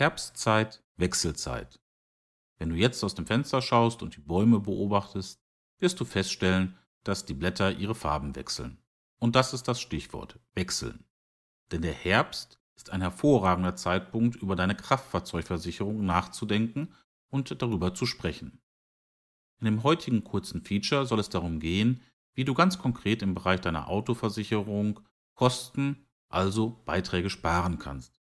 Herbstzeit, Wechselzeit. Wenn du jetzt aus dem Fenster schaust und die Bäume beobachtest, wirst du feststellen, dass die Blätter ihre Farben wechseln. Und das ist das Stichwort wechseln. Denn der Herbst ist ein hervorragender Zeitpunkt, über deine Kraftfahrzeugversicherung nachzudenken und darüber zu sprechen. In dem heutigen kurzen Feature soll es darum gehen, wie du ganz konkret im Bereich deiner Autoversicherung Kosten, also Beiträge sparen kannst.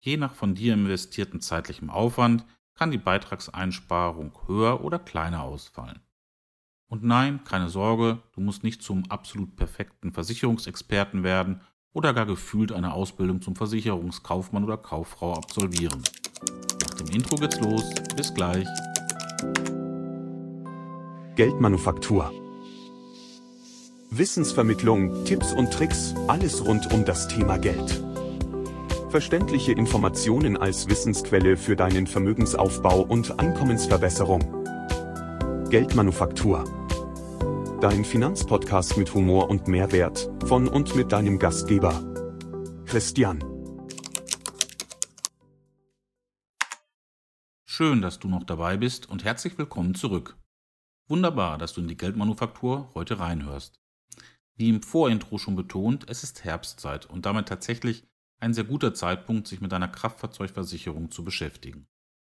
Je nach von dir investierten zeitlichem Aufwand kann die Beitragseinsparung höher oder kleiner ausfallen. Und nein, keine Sorge, du musst nicht zum absolut perfekten Versicherungsexperten werden oder gar gefühlt eine Ausbildung zum Versicherungskaufmann oder Kauffrau absolvieren. Nach dem Intro geht's los. Bis gleich. Geldmanufaktur. Wissensvermittlung, Tipps und Tricks, alles rund um das Thema Geld. Verständliche Informationen als Wissensquelle für deinen Vermögensaufbau und Einkommensverbesserung. Geldmanufaktur. Dein Finanzpodcast mit Humor und Mehrwert von und mit deinem Gastgeber Christian. Schön, dass du noch dabei bist und herzlich willkommen zurück. Wunderbar, dass du in die Geldmanufaktur heute reinhörst. Wie im Vorintro schon betont, es ist Herbstzeit und damit tatsächlich ein sehr guter Zeitpunkt, sich mit deiner Kraftfahrzeugversicherung zu beschäftigen.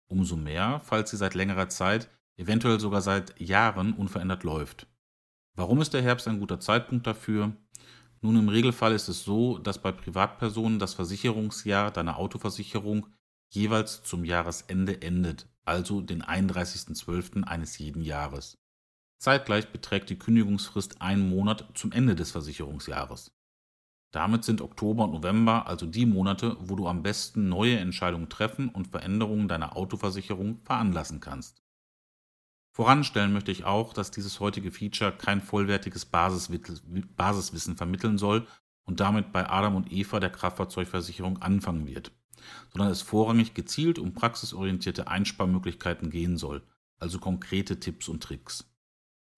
Umso mehr, falls sie seit längerer Zeit, eventuell sogar seit Jahren unverändert läuft. Warum ist der Herbst ein guter Zeitpunkt dafür? Nun, im Regelfall ist es so, dass bei Privatpersonen das Versicherungsjahr deiner Autoversicherung jeweils zum Jahresende endet, also den 31.12. eines jeden Jahres. Zeitgleich beträgt die Kündigungsfrist einen Monat zum Ende des Versicherungsjahres. Damit sind Oktober und November also die Monate, wo du am besten neue Entscheidungen treffen und Veränderungen deiner Autoversicherung veranlassen kannst. Voranstellen möchte ich auch, dass dieses heutige Feature kein vollwertiges Basiswissen vermitteln soll und damit bei Adam und Eva der Kraftfahrzeugversicherung anfangen wird, sondern es vorrangig gezielt um praxisorientierte Einsparmöglichkeiten gehen soll, also konkrete Tipps und Tricks.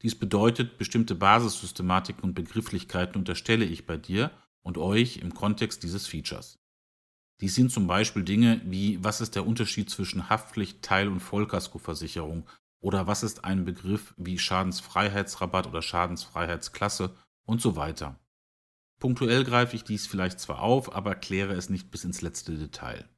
Dies bedeutet, bestimmte Basissystematiken und Begrifflichkeiten unterstelle ich bei dir und euch im Kontext dieses Features. Dies sind zum Beispiel Dinge wie, was ist der Unterschied zwischen Haftpflicht, Teil- und Vollkaskoversicherung oder was ist ein Begriff wie Schadensfreiheitsrabatt oder Schadensfreiheitsklasse und so weiter. Punktuell greife ich dies vielleicht zwar auf, aber kläre es nicht bis ins letzte Detail.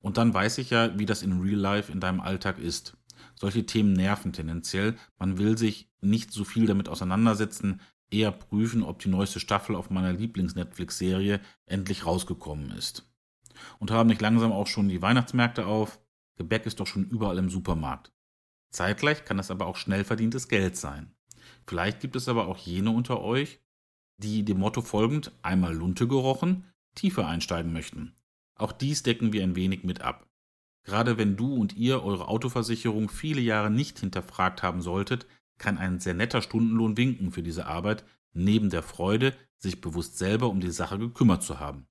Und dann weiß ich ja, wie das in Real Life in deinem Alltag ist. Solche Themen nerven tendenziell, man will sich nicht so viel damit auseinandersetzen, eher prüfen, ob die neueste Staffel auf meiner Lieblings-Netflix-Serie endlich rausgekommen ist. Und haben nicht langsam auch schon die Weihnachtsmärkte auf? Gebäck ist doch schon überall im Supermarkt. Zeitgleich kann das aber auch schnell verdientes Geld sein. Vielleicht gibt es aber auch jene unter euch, die dem Motto folgend einmal Lunte gerochen, tiefer einsteigen möchten. Auch dies decken wir ein wenig mit ab. Gerade wenn du und ihr eure Autoversicherung viele Jahre nicht hinterfragt haben solltet, kann ein sehr netter Stundenlohn winken für diese Arbeit, neben der Freude, sich bewusst selber um die Sache gekümmert zu haben.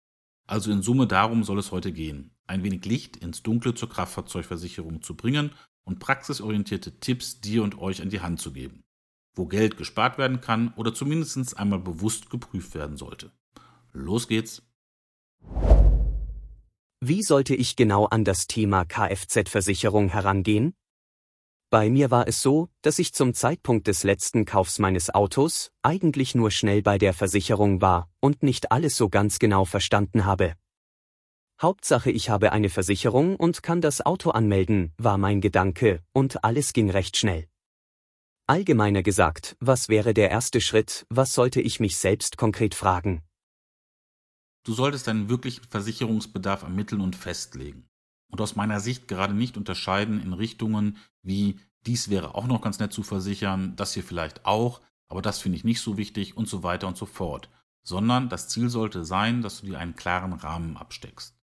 Also in Summe darum soll es heute gehen, ein wenig Licht ins Dunkle zur Kraftfahrzeugversicherung zu bringen und praxisorientierte Tipps dir und euch an die Hand zu geben, wo Geld gespart werden kann oder zumindest einmal bewusst geprüft werden sollte. Los geht's! Wie sollte ich genau an das Thema Kfz-Versicherung herangehen? Bei mir war es so, dass ich zum Zeitpunkt des letzten Kaufs meines Autos eigentlich nur schnell bei der Versicherung war und nicht alles so ganz genau verstanden habe. Hauptsache ich habe eine Versicherung und kann das Auto anmelden, war mein Gedanke, und alles ging recht schnell. Allgemeiner gesagt, was wäre der erste Schritt, was sollte ich mich selbst konkret fragen? Du solltest deinen wirklichen Versicherungsbedarf ermitteln und festlegen. Und aus meiner Sicht gerade nicht unterscheiden in Richtungen wie dies wäre auch noch ganz nett zu versichern, das hier vielleicht auch, aber das finde ich nicht so wichtig und so weiter und so fort, sondern das Ziel sollte sein, dass du dir einen klaren Rahmen absteckst.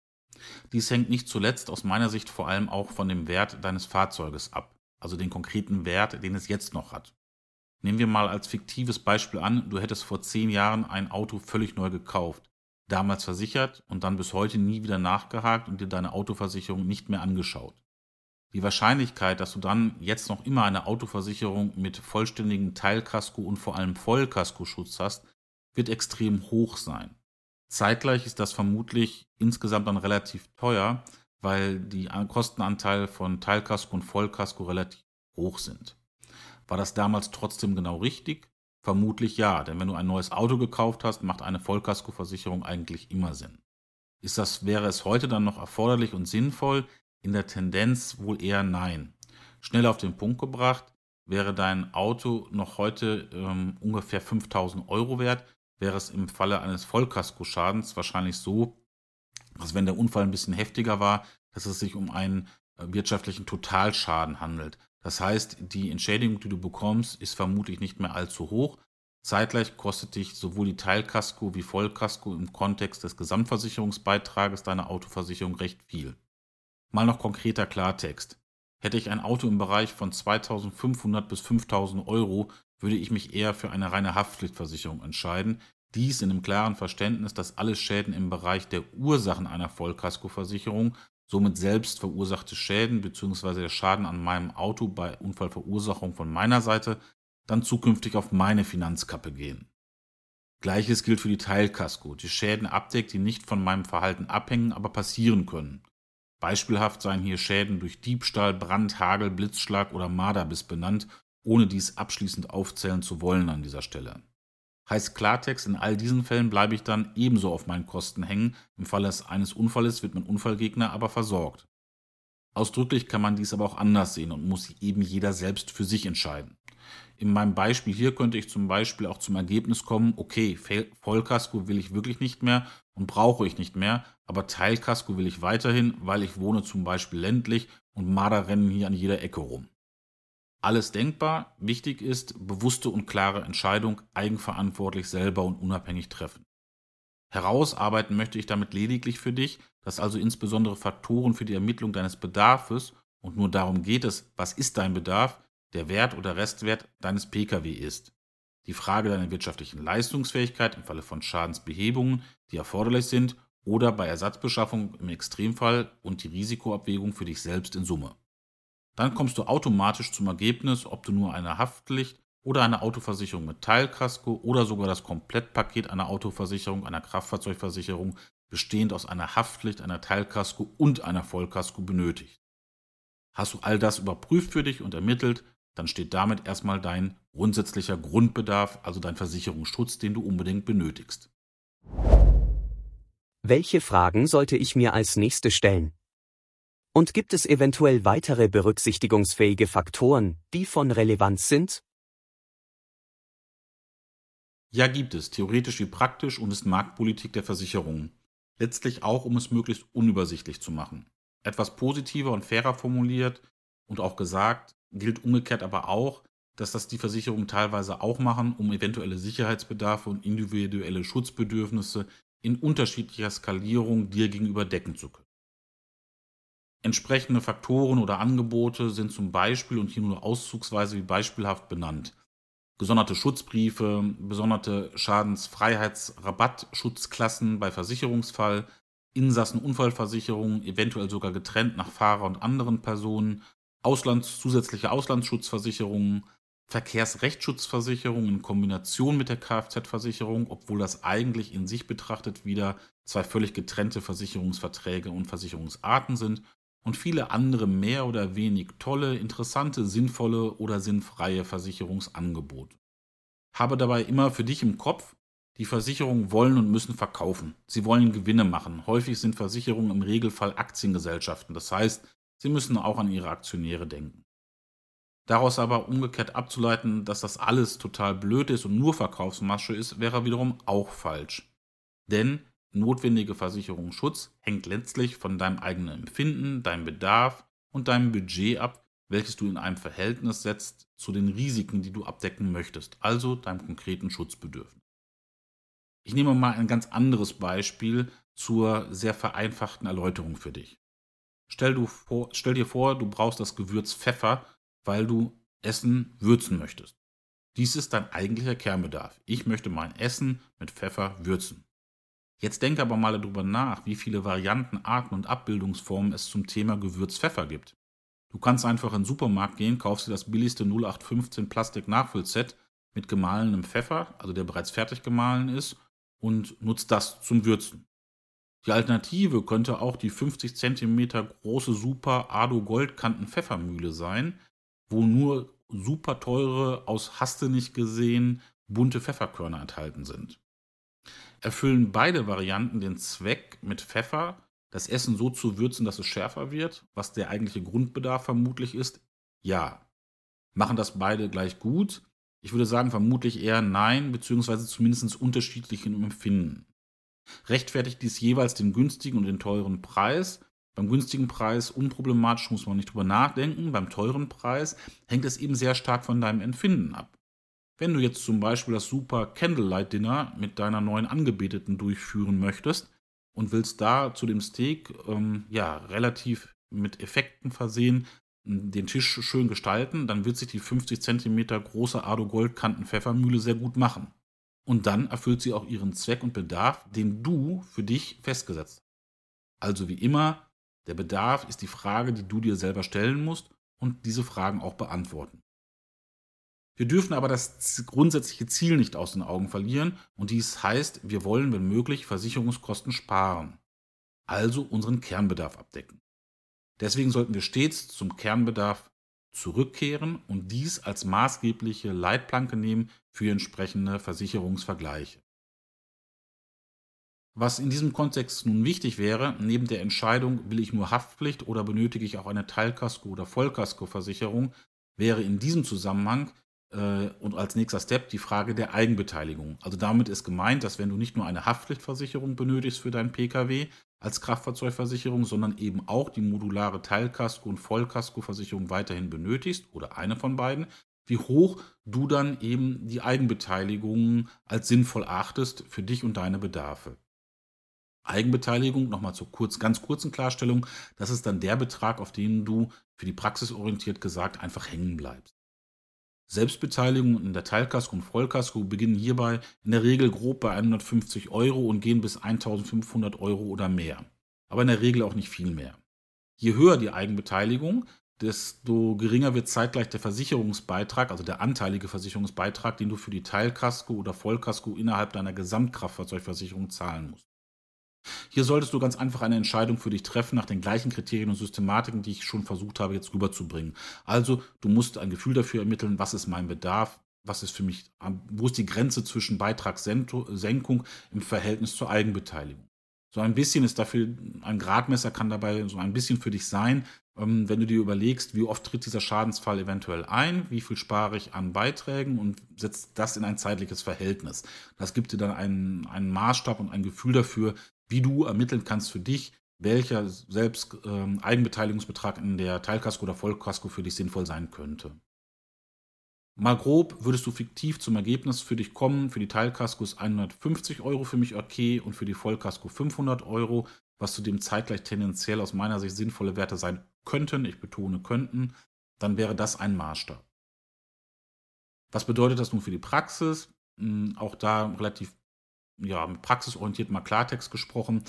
Dies hängt nicht zuletzt aus meiner Sicht vor allem auch von dem Wert deines Fahrzeuges ab, also den konkreten Wert, den es jetzt noch hat. Nehmen wir mal als fiktives Beispiel an, du hättest vor zehn Jahren ein Auto völlig neu gekauft, damals versichert und dann bis heute nie wieder nachgehakt und dir deine Autoversicherung nicht mehr angeschaut. Die Wahrscheinlichkeit, dass du dann jetzt noch immer eine Autoversicherung mit vollständigem Teilkasko und vor allem Vollkaskoschutz hast, wird extrem hoch sein. Zeitgleich ist das vermutlich insgesamt dann relativ teuer, weil die Kostenanteile von Teilkasko und Vollkasko relativ hoch sind. War das damals trotzdem genau richtig? Vermutlich ja, denn wenn du ein neues Auto gekauft hast, macht eine Vollkaskoversicherung eigentlich immer Sinn. Ist das, wäre es heute dann noch erforderlich und sinnvoll? In der Tendenz wohl eher nein. Schnell auf den Punkt gebracht, wäre dein Auto noch heute ähm, ungefähr 5000 Euro wert, wäre es im Falle eines Vollkaskoschadens wahrscheinlich so, dass wenn der Unfall ein bisschen heftiger war, dass es sich um einen äh, wirtschaftlichen Totalschaden handelt. Das heißt, die Entschädigung, die du bekommst, ist vermutlich nicht mehr allzu hoch. Zeitgleich kostet dich sowohl die Teilkasko wie Vollkasko im Kontext des Gesamtversicherungsbeitrages deiner Autoversicherung recht viel. Mal noch konkreter Klartext. Hätte ich ein Auto im Bereich von 2500 bis 5000 Euro, würde ich mich eher für eine reine Haftpflichtversicherung entscheiden. Dies in dem klaren Verständnis, dass alle Schäden im Bereich der Ursachen einer Vollkaskoversicherung somit selbst verursachte Schäden bzw. der Schaden an meinem Auto bei Unfallverursachung von meiner Seite dann zukünftig auf meine Finanzkappe gehen. Gleiches gilt für die Teilkasko, die Schäden abdeckt, die nicht von meinem Verhalten abhängen, aber passieren können. Beispielhaft seien hier Schäden durch Diebstahl, Brand, Hagel, Blitzschlag oder Marderbiss benannt, ohne dies abschließend aufzählen zu wollen an dieser Stelle. Heißt Klartext, in all diesen Fällen bleibe ich dann ebenso auf meinen Kosten hängen. Im Falle eines Unfalles wird mein Unfallgegner aber versorgt. Ausdrücklich kann man dies aber auch anders sehen und muss eben jeder selbst für sich entscheiden. In meinem Beispiel hier könnte ich zum Beispiel auch zum Ergebnis kommen, okay, Vollkasko will ich wirklich nicht mehr und brauche ich nicht mehr, aber Teilkasko will ich weiterhin, weil ich wohne zum Beispiel ländlich und Marder rennen hier an jeder Ecke rum. Alles denkbar, wichtig ist bewusste und klare Entscheidung, eigenverantwortlich selber und unabhängig treffen. Herausarbeiten möchte ich damit lediglich für dich, dass also insbesondere Faktoren für die Ermittlung deines Bedarfs und nur darum geht es, was ist dein Bedarf, der Wert oder Restwert deines Pkw ist. Die Frage deiner wirtschaftlichen Leistungsfähigkeit im Falle von Schadensbehebungen, die erforderlich sind, oder bei Ersatzbeschaffung im Extremfall und die Risikoabwägung für dich selbst in Summe. Dann kommst du automatisch zum Ergebnis, ob du nur eine Haftpflicht oder eine Autoversicherung mit Teilkasko oder sogar das Komplettpaket einer Autoversicherung, einer Kraftfahrzeugversicherung, bestehend aus einer Haftpflicht, einer Teilkasko und einer Vollkasko benötigt. Hast du all das überprüft für dich und ermittelt, dann steht damit erstmal dein grundsätzlicher Grundbedarf, also dein Versicherungsschutz, den du unbedingt benötigst. Welche Fragen sollte ich mir als nächste stellen? Und gibt es eventuell weitere berücksichtigungsfähige Faktoren, die von Relevanz sind? Ja, gibt es, theoretisch wie praktisch und ist Marktpolitik der Versicherungen. Letztlich auch, um es möglichst unübersichtlich zu machen. Etwas positiver und fairer formuliert und auch gesagt, gilt umgekehrt aber auch, dass das die Versicherungen teilweise auch machen, um eventuelle Sicherheitsbedarfe und individuelle Schutzbedürfnisse in unterschiedlicher Skalierung dir gegenüber decken zu können. Entsprechende Faktoren oder Angebote sind zum Beispiel und hier nur auszugsweise wie beispielhaft benannt. Gesonderte Schutzbriefe, besonderte Schadensfreiheitsrabattschutzklassen bei Versicherungsfall, Insassenunfallversicherung, eventuell sogar getrennt nach Fahrer und anderen Personen, Auslands, zusätzliche Auslandsschutzversicherungen, Verkehrsrechtsschutzversicherung in Kombination mit der Kfz-Versicherung, obwohl das eigentlich in sich betrachtet wieder zwei völlig getrennte Versicherungsverträge und Versicherungsarten sind und viele andere mehr oder wenig tolle, interessante, sinnvolle oder sinnfreie Versicherungsangebote. Habe dabei immer für dich im Kopf, die Versicherungen wollen und müssen verkaufen. Sie wollen Gewinne machen. Häufig sind Versicherungen im Regelfall Aktiengesellschaften. Das heißt, sie müssen auch an ihre Aktionäre denken. Daraus aber umgekehrt abzuleiten, dass das alles total blöd ist und nur Verkaufsmasche ist, wäre wiederum auch falsch. Denn notwendige Versicherungsschutz hängt letztlich von deinem eigenen Empfinden, deinem Bedarf und deinem Budget ab, welches du in einem Verhältnis setzt zu den Risiken, die du abdecken möchtest, also deinem konkreten Schutzbedürfnis. Ich nehme mal ein ganz anderes Beispiel zur sehr vereinfachten Erläuterung für dich. Stell, du vor, stell dir vor, du brauchst das Gewürz Pfeffer, weil du Essen würzen möchtest. Dies ist dein eigentlicher Kernbedarf. Ich möchte mein Essen mit Pfeffer würzen. Jetzt denke aber mal darüber nach, wie viele Varianten, Arten und Abbildungsformen es zum Thema Gewürz Pfeffer gibt. Du kannst einfach in den Supermarkt gehen, kaufst dir das billigste 0815 Plastik-Nachfüllset mit gemahlenem Pfeffer, also der bereits fertig gemahlen ist, und nutzt das zum Würzen. Die Alternative könnte auch die 50 cm große Super Ado Goldkanten Pfeffermühle sein, wo nur super teure, aus Haste nicht gesehen, bunte Pfefferkörner enthalten sind. Erfüllen beide Varianten den Zweck, mit Pfeffer das Essen so zu würzen, dass es schärfer wird, was der eigentliche Grundbedarf vermutlich ist? Ja. Machen das beide gleich gut? Ich würde sagen, vermutlich eher nein, beziehungsweise zumindest unterschiedlich im Empfinden. Rechtfertigt dies jeweils den günstigen und den teuren Preis? Beim günstigen Preis unproblematisch muss man nicht drüber nachdenken. Beim teuren Preis hängt es eben sehr stark von deinem Empfinden ab. Wenn du jetzt zum Beispiel das super Candlelight Dinner mit deiner neuen Angebeteten durchführen möchtest und willst da zu dem Steak ähm, ja relativ mit Effekten versehen, den Tisch schön gestalten, dann wird sich die 50 cm große Ado Goldkanten Pfeffermühle sehr gut machen. Und dann erfüllt sie auch ihren Zweck und Bedarf, den du für dich festgesetzt hast. Also wie immer, der Bedarf ist die Frage, die du dir selber stellen musst und diese Fragen auch beantworten. Wir dürfen aber das grundsätzliche Ziel nicht aus den Augen verlieren und dies heißt, wir wollen, wenn möglich, Versicherungskosten sparen, also unseren Kernbedarf abdecken. Deswegen sollten wir stets zum Kernbedarf zurückkehren und dies als maßgebliche Leitplanke nehmen für entsprechende Versicherungsvergleiche. Was in diesem Kontext nun wichtig wäre, neben der Entscheidung, will ich nur Haftpflicht oder benötige ich auch eine Teilkasko- oder Vollkaskoversicherung, wäre in diesem Zusammenhang und als nächster Step die Frage der Eigenbeteiligung. Also damit ist gemeint, dass wenn du nicht nur eine Haftpflichtversicherung benötigst für deinen Pkw als Kraftfahrzeugversicherung, sondern eben auch die modulare Teilkasko- und Vollkaskoversicherung weiterhin benötigst oder eine von beiden, wie hoch du dann eben die Eigenbeteiligung als sinnvoll achtest für dich und deine Bedarfe. Eigenbeteiligung, nochmal zur kurz, ganz kurzen Klarstellung, das ist dann der Betrag, auf den du für die Praxis orientiert gesagt einfach hängen bleibst. Selbstbeteiligung in der Teilkasko und Vollkasko beginnen hierbei in der Regel grob bei 150 Euro und gehen bis 1500 Euro oder mehr. Aber in der Regel auch nicht viel mehr. Je höher die Eigenbeteiligung, desto geringer wird zeitgleich der Versicherungsbeitrag, also der anteilige Versicherungsbeitrag, den du für die Teilkasko oder Vollkasko innerhalb deiner Gesamtkraftfahrzeugversicherung zahlen musst. Hier solltest du ganz einfach eine Entscheidung für dich treffen nach den gleichen Kriterien und Systematiken, die ich schon versucht habe, jetzt rüberzubringen. Also, du musst ein Gefühl dafür ermitteln, was ist mein Bedarf, was ist für mich, wo ist die Grenze zwischen Beitragssenkung im Verhältnis zur Eigenbeteiligung. So ein bisschen ist dafür, ein Gradmesser kann dabei so ein bisschen für dich sein, ähm, wenn du dir überlegst, wie oft tritt dieser Schadensfall eventuell ein, wie viel spare ich an Beiträgen und setzt das in ein zeitliches Verhältnis. Das gibt dir dann einen, einen Maßstab und ein Gefühl dafür, wie du ermitteln kannst für dich, welcher selbst ähm, Eigenbeteiligungsbetrag in der Teilkasko oder Vollkasko für dich sinnvoll sein könnte. Mal grob würdest du fiktiv zum Ergebnis für dich kommen. Für die Teilkasko ist 150 Euro für mich okay und für die Vollkasko 500 Euro, was zu dem zeitgleich tendenziell aus meiner Sicht sinnvolle Werte sein könnten. Ich betone könnten. Dann wäre das ein Maßstab. Was bedeutet das nun für die Praxis? Hm, auch da relativ ja, praxisorientiert mal Klartext gesprochen.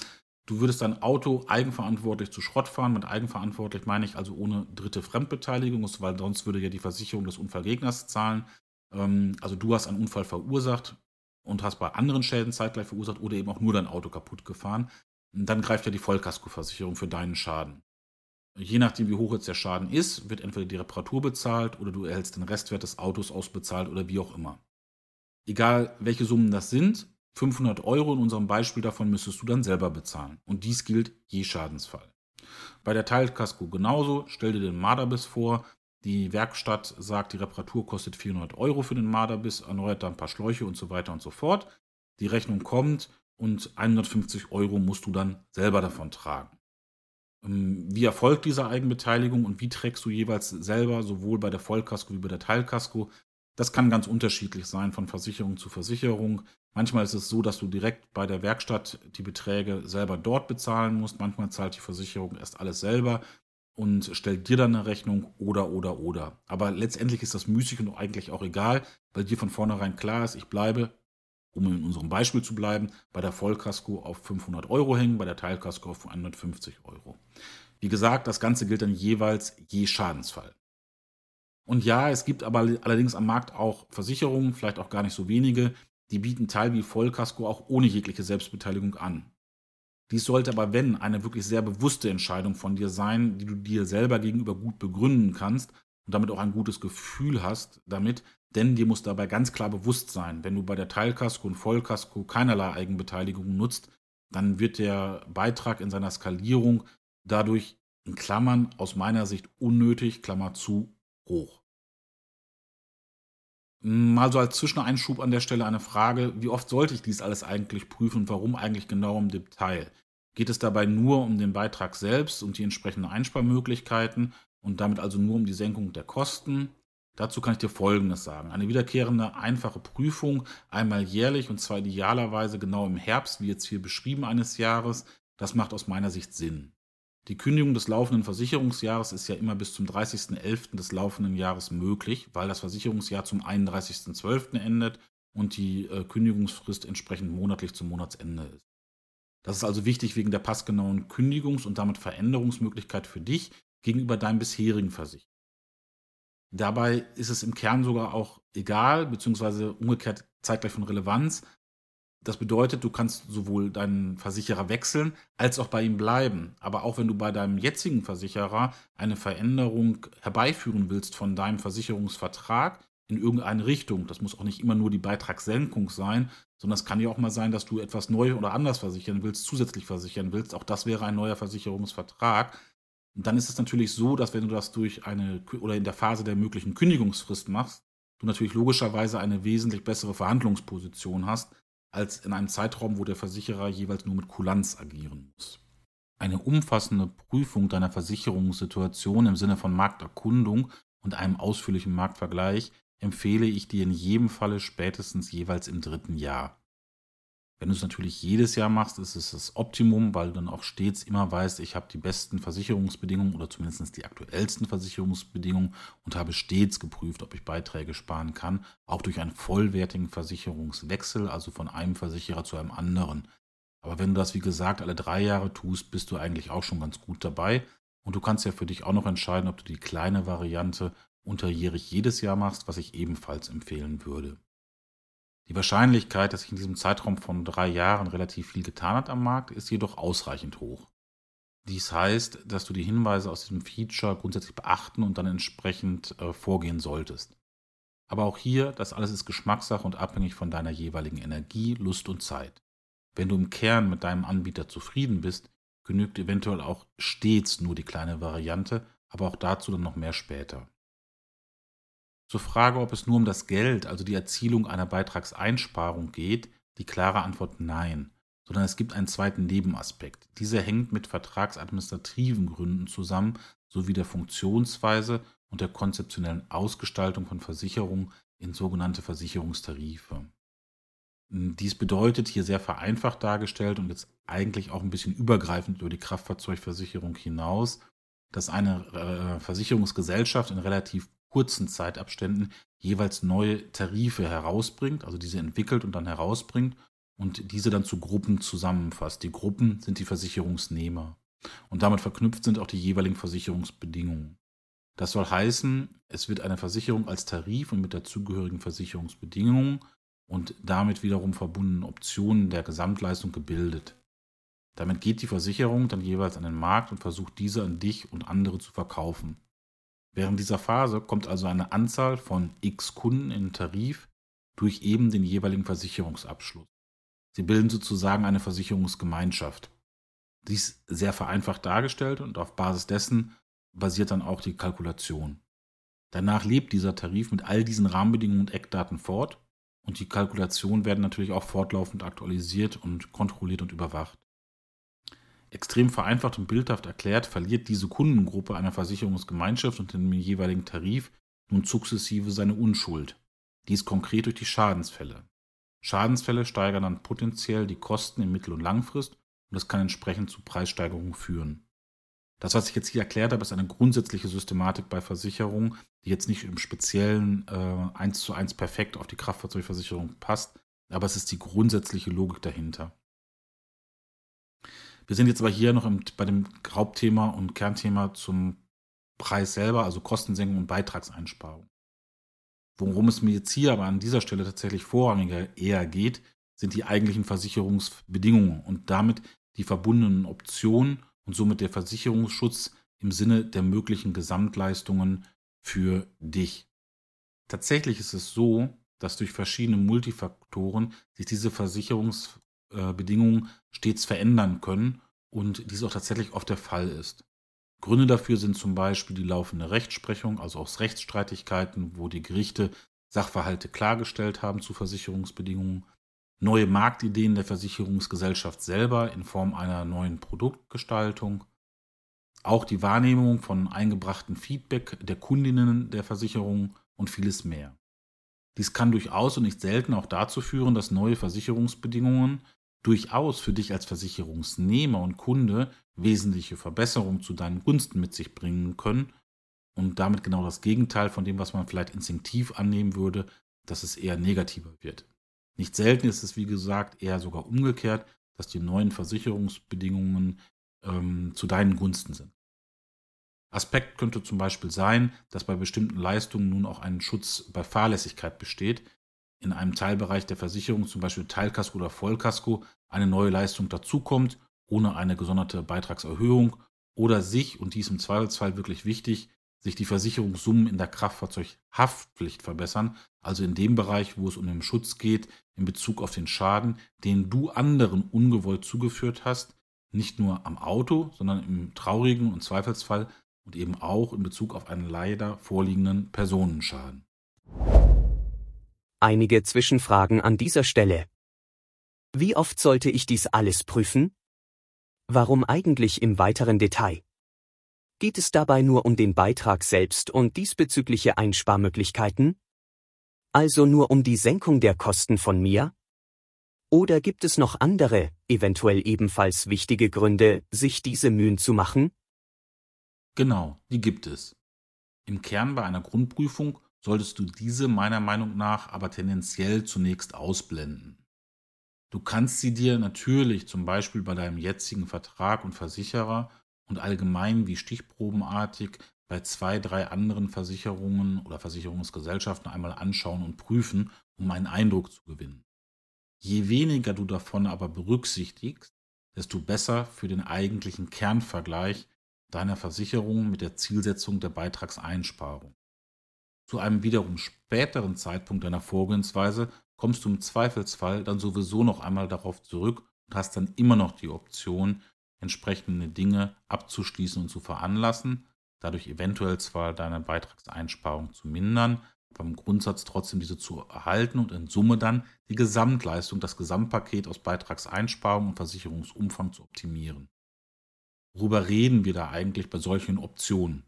Du würdest dein Auto eigenverantwortlich zu Schrott fahren. Mit eigenverantwortlich meine ich also ohne dritte Fremdbeteiligung, weil sonst würde ja die Versicherung des Unfallgegners zahlen. Ähm, also du hast einen Unfall verursacht und hast bei anderen Schäden zeitgleich verursacht oder eben auch nur dein Auto kaputt gefahren. Dann greift ja die Vollkaskoversicherung für deinen Schaden. Je nachdem, wie hoch jetzt der Schaden ist, wird entweder die Reparatur bezahlt oder du erhältst den Restwert des Autos ausbezahlt oder wie auch immer. Egal, welche Summen das sind, 500 Euro in unserem Beispiel davon müsstest du dann selber bezahlen. Und dies gilt je Schadensfall. Bei der Teilkasko genauso. Stell dir den Marderbiss vor. Die Werkstatt sagt, die Reparatur kostet 400 Euro für den Marderbiss, erneuert da ein paar Schläuche und so weiter und so fort. Die Rechnung kommt und 150 Euro musst du dann selber davon tragen. Ähm, wie erfolgt diese Eigenbeteiligung und wie trägst du jeweils selber, sowohl bei der Vollkasko wie bei der Teilkasko? Das kann ganz unterschiedlich sein von Versicherung zu Versicherung. Manchmal ist es so, dass du direkt bei der Werkstatt die Beträge selber dort bezahlen musst. Manchmal zahlt die Versicherung erst alles selber und stellt dir dann eine Rechnung oder, oder, oder. Aber letztendlich ist das müßig und eigentlich auch egal, weil dir von vornherein klar ist, ich bleibe, um in unserem Beispiel zu bleiben, bei der Vollkasko auf 500 Euro hängen, bei der Teilkasko auf 150 Euro. Wie gesagt, das Ganze gilt dann jeweils je Schadensfall. Und ja, es gibt aber allerdings am Markt auch Versicherungen, vielleicht auch gar nicht so wenige, die bieten Teil wie Vollkasko auch ohne jegliche Selbstbeteiligung an. Dies sollte aber, wenn, eine wirklich sehr bewusste Entscheidung von dir sein, die du dir selber gegenüber gut begründen kannst und damit auch ein gutes Gefühl hast damit, denn dir muss dabei ganz klar bewusst sein, wenn du bei der Teilkasko und Vollkasko keinerlei Eigenbeteiligung nutzt, dann wird der Beitrag in seiner Skalierung dadurch in Klammern aus meiner Sicht unnötig, Klammer zu, hoch. Mal so als Zwischeneinschub an der Stelle eine Frage, wie oft sollte ich dies alles eigentlich prüfen und warum eigentlich genau im Detail? Geht es dabei nur um den Beitrag selbst und die entsprechenden Einsparmöglichkeiten und damit also nur um die Senkung der Kosten? Dazu kann ich dir Folgendes sagen. Eine wiederkehrende, einfache Prüfung, einmal jährlich und zwar idealerweise genau im Herbst, wie jetzt hier beschrieben, eines Jahres, das macht aus meiner Sicht Sinn. Die Kündigung des laufenden Versicherungsjahres ist ja immer bis zum 30.11. des laufenden Jahres möglich, weil das Versicherungsjahr zum 31.12. endet und die äh, Kündigungsfrist entsprechend monatlich zum Monatsende ist. Das ist also wichtig wegen der passgenauen Kündigungs- und damit Veränderungsmöglichkeit für dich gegenüber deinem bisherigen Versicherer. Dabei ist es im Kern sogar auch egal, beziehungsweise umgekehrt zeitgleich von Relevanz. Das bedeutet, du kannst sowohl deinen Versicherer wechseln als auch bei ihm bleiben. Aber auch wenn du bei deinem jetzigen Versicherer eine Veränderung herbeiführen willst von deinem Versicherungsvertrag in irgendeine Richtung, das muss auch nicht immer nur die Beitragssenkung sein, sondern es kann ja auch mal sein, dass du etwas neu oder anders versichern willst, zusätzlich versichern willst. Auch das wäre ein neuer Versicherungsvertrag dann ist es natürlich so, dass wenn du das durch eine oder in der Phase der möglichen Kündigungsfrist machst, du natürlich logischerweise eine wesentlich bessere Verhandlungsposition hast, als in einem Zeitraum, wo der Versicherer jeweils nur mit Kulanz agieren muss. Eine umfassende Prüfung deiner Versicherungssituation im Sinne von Markterkundung und einem ausführlichen Marktvergleich empfehle ich dir in jedem Falle spätestens jeweils im dritten Jahr. Wenn du es natürlich jedes Jahr machst, ist es das Optimum, weil du dann auch stets immer weißt, ich habe die besten Versicherungsbedingungen oder zumindest die aktuellsten Versicherungsbedingungen und habe stets geprüft, ob ich Beiträge sparen kann, auch durch einen vollwertigen Versicherungswechsel, also von einem Versicherer zu einem anderen. Aber wenn du das, wie gesagt, alle drei Jahre tust, bist du eigentlich auch schon ganz gut dabei. Und du kannst ja für dich auch noch entscheiden, ob du die kleine Variante unterjährig jedes Jahr machst, was ich ebenfalls empfehlen würde. Die Wahrscheinlichkeit, dass sich in diesem Zeitraum von drei Jahren relativ viel getan hat am Markt, ist jedoch ausreichend hoch. Dies heißt, dass du die Hinweise aus diesem Feature grundsätzlich beachten und dann entsprechend äh, vorgehen solltest. Aber auch hier, das alles ist Geschmackssache und abhängig von deiner jeweiligen Energie, Lust und Zeit. Wenn du im Kern mit deinem Anbieter zufrieden bist, genügt eventuell auch stets nur die kleine Variante, aber auch dazu dann noch mehr später. Zur Frage, ob es nur um das Geld, also die Erzielung einer Beitragseinsparung geht, die klare Antwort nein, sondern es gibt einen zweiten Nebenaspekt. Dieser hängt mit vertragsadministrativen Gründen zusammen, sowie der Funktionsweise und der konzeptionellen Ausgestaltung von Versicherungen in sogenannte Versicherungstarife. Dies bedeutet hier sehr vereinfacht dargestellt und jetzt eigentlich auch ein bisschen übergreifend über die Kraftfahrzeugversicherung hinaus, dass eine äh, Versicherungsgesellschaft in relativ kurzen Zeitabständen jeweils neue Tarife herausbringt, also diese entwickelt und dann herausbringt und diese dann zu Gruppen zusammenfasst. Die Gruppen sind die Versicherungsnehmer und damit verknüpft sind auch die jeweiligen Versicherungsbedingungen. Das soll heißen, es wird eine Versicherung als Tarif und mit dazugehörigen Versicherungsbedingungen und damit wiederum verbundenen Optionen der Gesamtleistung gebildet. Damit geht die Versicherung dann jeweils an den Markt und versucht diese an dich und andere zu verkaufen. Während dieser Phase kommt also eine Anzahl von x Kunden in den Tarif durch eben den jeweiligen Versicherungsabschluss. Sie bilden sozusagen eine Versicherungsgemeinschaft. Dies sehr vereinfacht dargestellt und auf Basis dessen basiert dann auch die Kalkulation. Danach lebt dieser Tarif mit all diesen Rahmenbedingungen und Eckdaten fort und die Kalkulationen werden natürlich auch fortlaufend aktualisiert und kontrolliert und überwacht. Extrem vereinfacht und bildhaft erklärt, verliert diese Kundengruppe einer Versicherungsgemeinschaft und dem jeweiligen Tarif nun sukzessive seine Unschuld. Dies konkret durch die Schadensfälle. Schadensfälle steigern dann potenziell die Kosten in Mittel- und Langfrist und das kann entsprechend zu Preissteigerungen führen. Das, was ich jetzt hier erklärt habe, ist eine grundsätzliche Systematik bei Versicherungen, die jetzt nicht im Speziellen äh, eins zu eins perfekt auf die Kraftfahrzeugversicherung passt, aber es ist die grundsätzliche Logik dahinter. Wir sind jetzt aber hier noch im, bei dem Hauptthema und Kernthema zum Preis selber, also Kostensenkung und Beitragseinsparung. Worum es mir jetzt hier aber an dieser Stelle tatsächlich vorrangiger eher geht, sind die eigentlichen Versicherungsbedingungen und damit die verbundenen Optionen und somit der Versicherungsschutz im Sinne der möglichen Gesamtleistungen für dich. Tatsächlich ist es so, dass durch verschiedene Multifaktoren sich diese Versicherungsbedingungen stets verändern können und dies auch tatsächlich oft der Fall ist. Gründe dafür sind zum Beispiel die laufende Rechtsprechung, also aus Rechtsstreitigkeiten, wo die Gerichte Sachverhalte klargestellt haben zu Versicherungsbedingungen, neue Marktideen der Versicherungsgesellschaft selber in Form einer neuen Produktgestaltung, auch die Wahrnehmung von eingebrachten Feedback der Kundinnen der Versicherung und vieles mehr. Dies kann durchaus und nicht selten auch dazu führen, dass neue Versicherungsbedingungen durchaus für dich als Versicherungsnehmer und Kunde wesentliche Verbesserungen zu deinen Gunsten mit sich bringen können und damit genau das Gegenteil von dem, was man vielleicht instinktiv annehmen würde, dass es eher negativer wird. Nicht selten ist es, wie gesagt, eher sogar umgekehrt, dass die neuen Versicherungsbedingungen ähm, zu deinen Gunsten sind. Aspekt könnte zum Beispiel sein, dass bei bestimmten Leistungen nun auch ein Schutz bei Fahrlässigkeit besteht, in einem Teilbereich der Versicherung, zum Beispiel Teilkasko oder Vollkasko, eine neue Leistung dazukommt, ohne eine gesonderte Beitragserhöhung oder sich, und dies im Zweifelsfall wirklich wichtig, sich die Versicherungssummen in der Kraftfahrzeughaftpflicht verbessern, also in dem Bereich, wo es um den Schutz geht in Bezug auf den Schaden, den du anderen ungewollt zugeführt hast, nicht nur am Auto, sondern im traurigen und Zweifelsfall und eben auch in Bezug auf einen leider vorliegenden Personenschaden. Einige Zwischenfragen an dieser Stelle. Wie oft sollte ich dies alles prüfen? Warum eigentlich im weiteren Detail? Geht es dabei nur um den Beitrag selbst und diesbezügliche Einsparmöglichkeiten? Also nur um die Senkung der Kosten von mir? Oder gibt es noch andere, eventuell ebenfalls wichtige Gründe, sich diese Mühen zu machen? Genau, die gibt es. Im Kern bei einer Grundprüfung solltest du diese meiner Meinung nach aber tendenziell zunächst ausblenden. Du kannst sie dir natürlich zum Beispiel bei deinem jetzigen Vertrag und Versicherer und allgemein wie stichprobenartig bei zwei, drei anderen Versicherungen oder Versicherungsgesellschaften einmal anschauen und prüfen, um einen Eindruck zu gewinnen. Je weniger du davon aber berücksichtigst, desto besser für den eigentlichen Kernvergleich deiner Versicherung mit der Zielsetzung der Beitragseinsparung. Zu einem wiederum späteren Zeitpunkt deiner Vorgehensweise kommst du im Zweifelsfall dann sowieso noch einmal darauf zurück und hast dann immer noch die Option, entsprechende Dinge abzuschließen und zu veranlassen, dadurch eventuell zwar deine Beitragseinsparung zu mindern, aber im Grundsatz trotzdem diese zu erhalten und in Summe dann die Gesamtleistung, das Gesamtpaket aus Beitragseinsparung und Versicherungsumfang zu optimieren. Worüber reden wir da eigentlich bei solchen Optionen?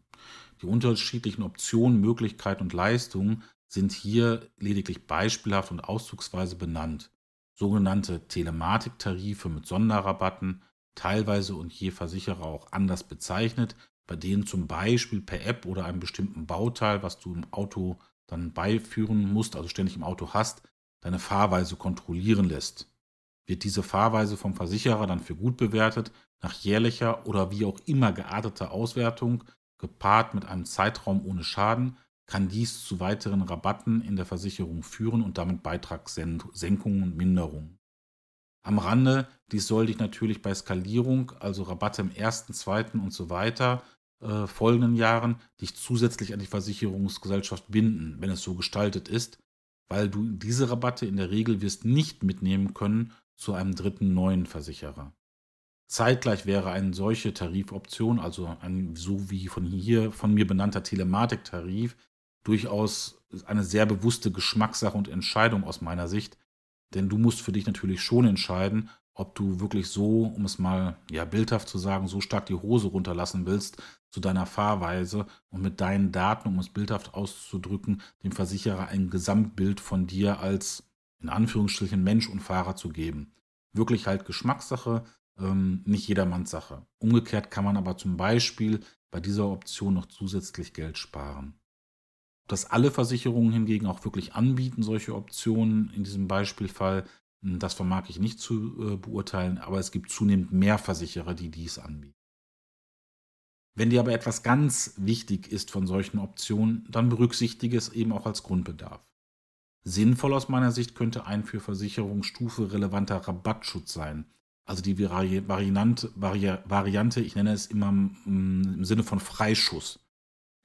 Die unterschiedlichen Optionen, Möglichkeiten und Leistungen sind hier lediglich beispielhaft und auszugsweise benannt. Sogenannte Telematiktarife mit Sonderrabatten, teilweise und je Versicherer auch anders bezeichnet, bei denen zum Beispiel per App oder einem bestimmten Bauteil, was du im Auto dann beiführen musst, also ständig im Auto hast, deine Fahrweise kontrollieren lässt. Wird diese Fahrweise vom Versicherer dann für gut bewertet, nach jährlicher oder wie auch immer gearteter Auswertung, gepaart mit einem Zeitraum ohne Schaden, kann dies zu weiteren Rabatten in der Versicherung führen und damit Beitragssenkungen und Minderungen. Am Rande, dies soll dich natürlich bei Skalierung, also Rabatte im ersten, zweiten und so weiter, äh, folgenden Jahren, dich zusätzlich an die Versicherungsgesellschaft binden, wenn es so gestaltet ist, weil du diese Rabatte in der Regel wirst nicht mitnehmen können zu einem dritten neuen Versicherer. Zeitgleich wäre eine solche Tarifoption, also ein so wie von hier von mir benannter Telematiktarif, durchaus eine sehr bewusste Geschmackssache und Entscheidung aus meiner Sicht. Denn du musst für dich natürlich schon entscheiden, ob du wirklich so, um es mal ja bildhaft zu sagen, so stark die Hose runterlassen willst zu deiner Fahrweise und mit deinen Daten, um es bildhaft auszudrücken, dem Versicherer ein Gesamtbild von dir als in Anführungsstrichen Mensch und Fahrer zu geben. Wirklich halt Geschmackssache, ähm, nicht jedermanns Sache. Umgekehrt kann man aber zum Beispiel bei dieser Option noch zusätzlich Geld sparen. Dass alle Versicherungen hingegen auch wirklich anbieten, solche Optionen in diesem Beispielfall, hm, das vermag ich nicht zu äh, beurteilen, aber es gibt zunehmend mehr Versicherer, die dies anbieten. Wenn dir aber etwas ganz wichtig ist von solchen Optionen, dann berücksichtige es eben auch als Grundbedarf. Sinnvoll aus meiner Sicht könnte ein für Versicherungsstufe relevanter Rabattschutz sein, Also die Variante, Variante, ich nenne es immer im Sinne von Freischuss.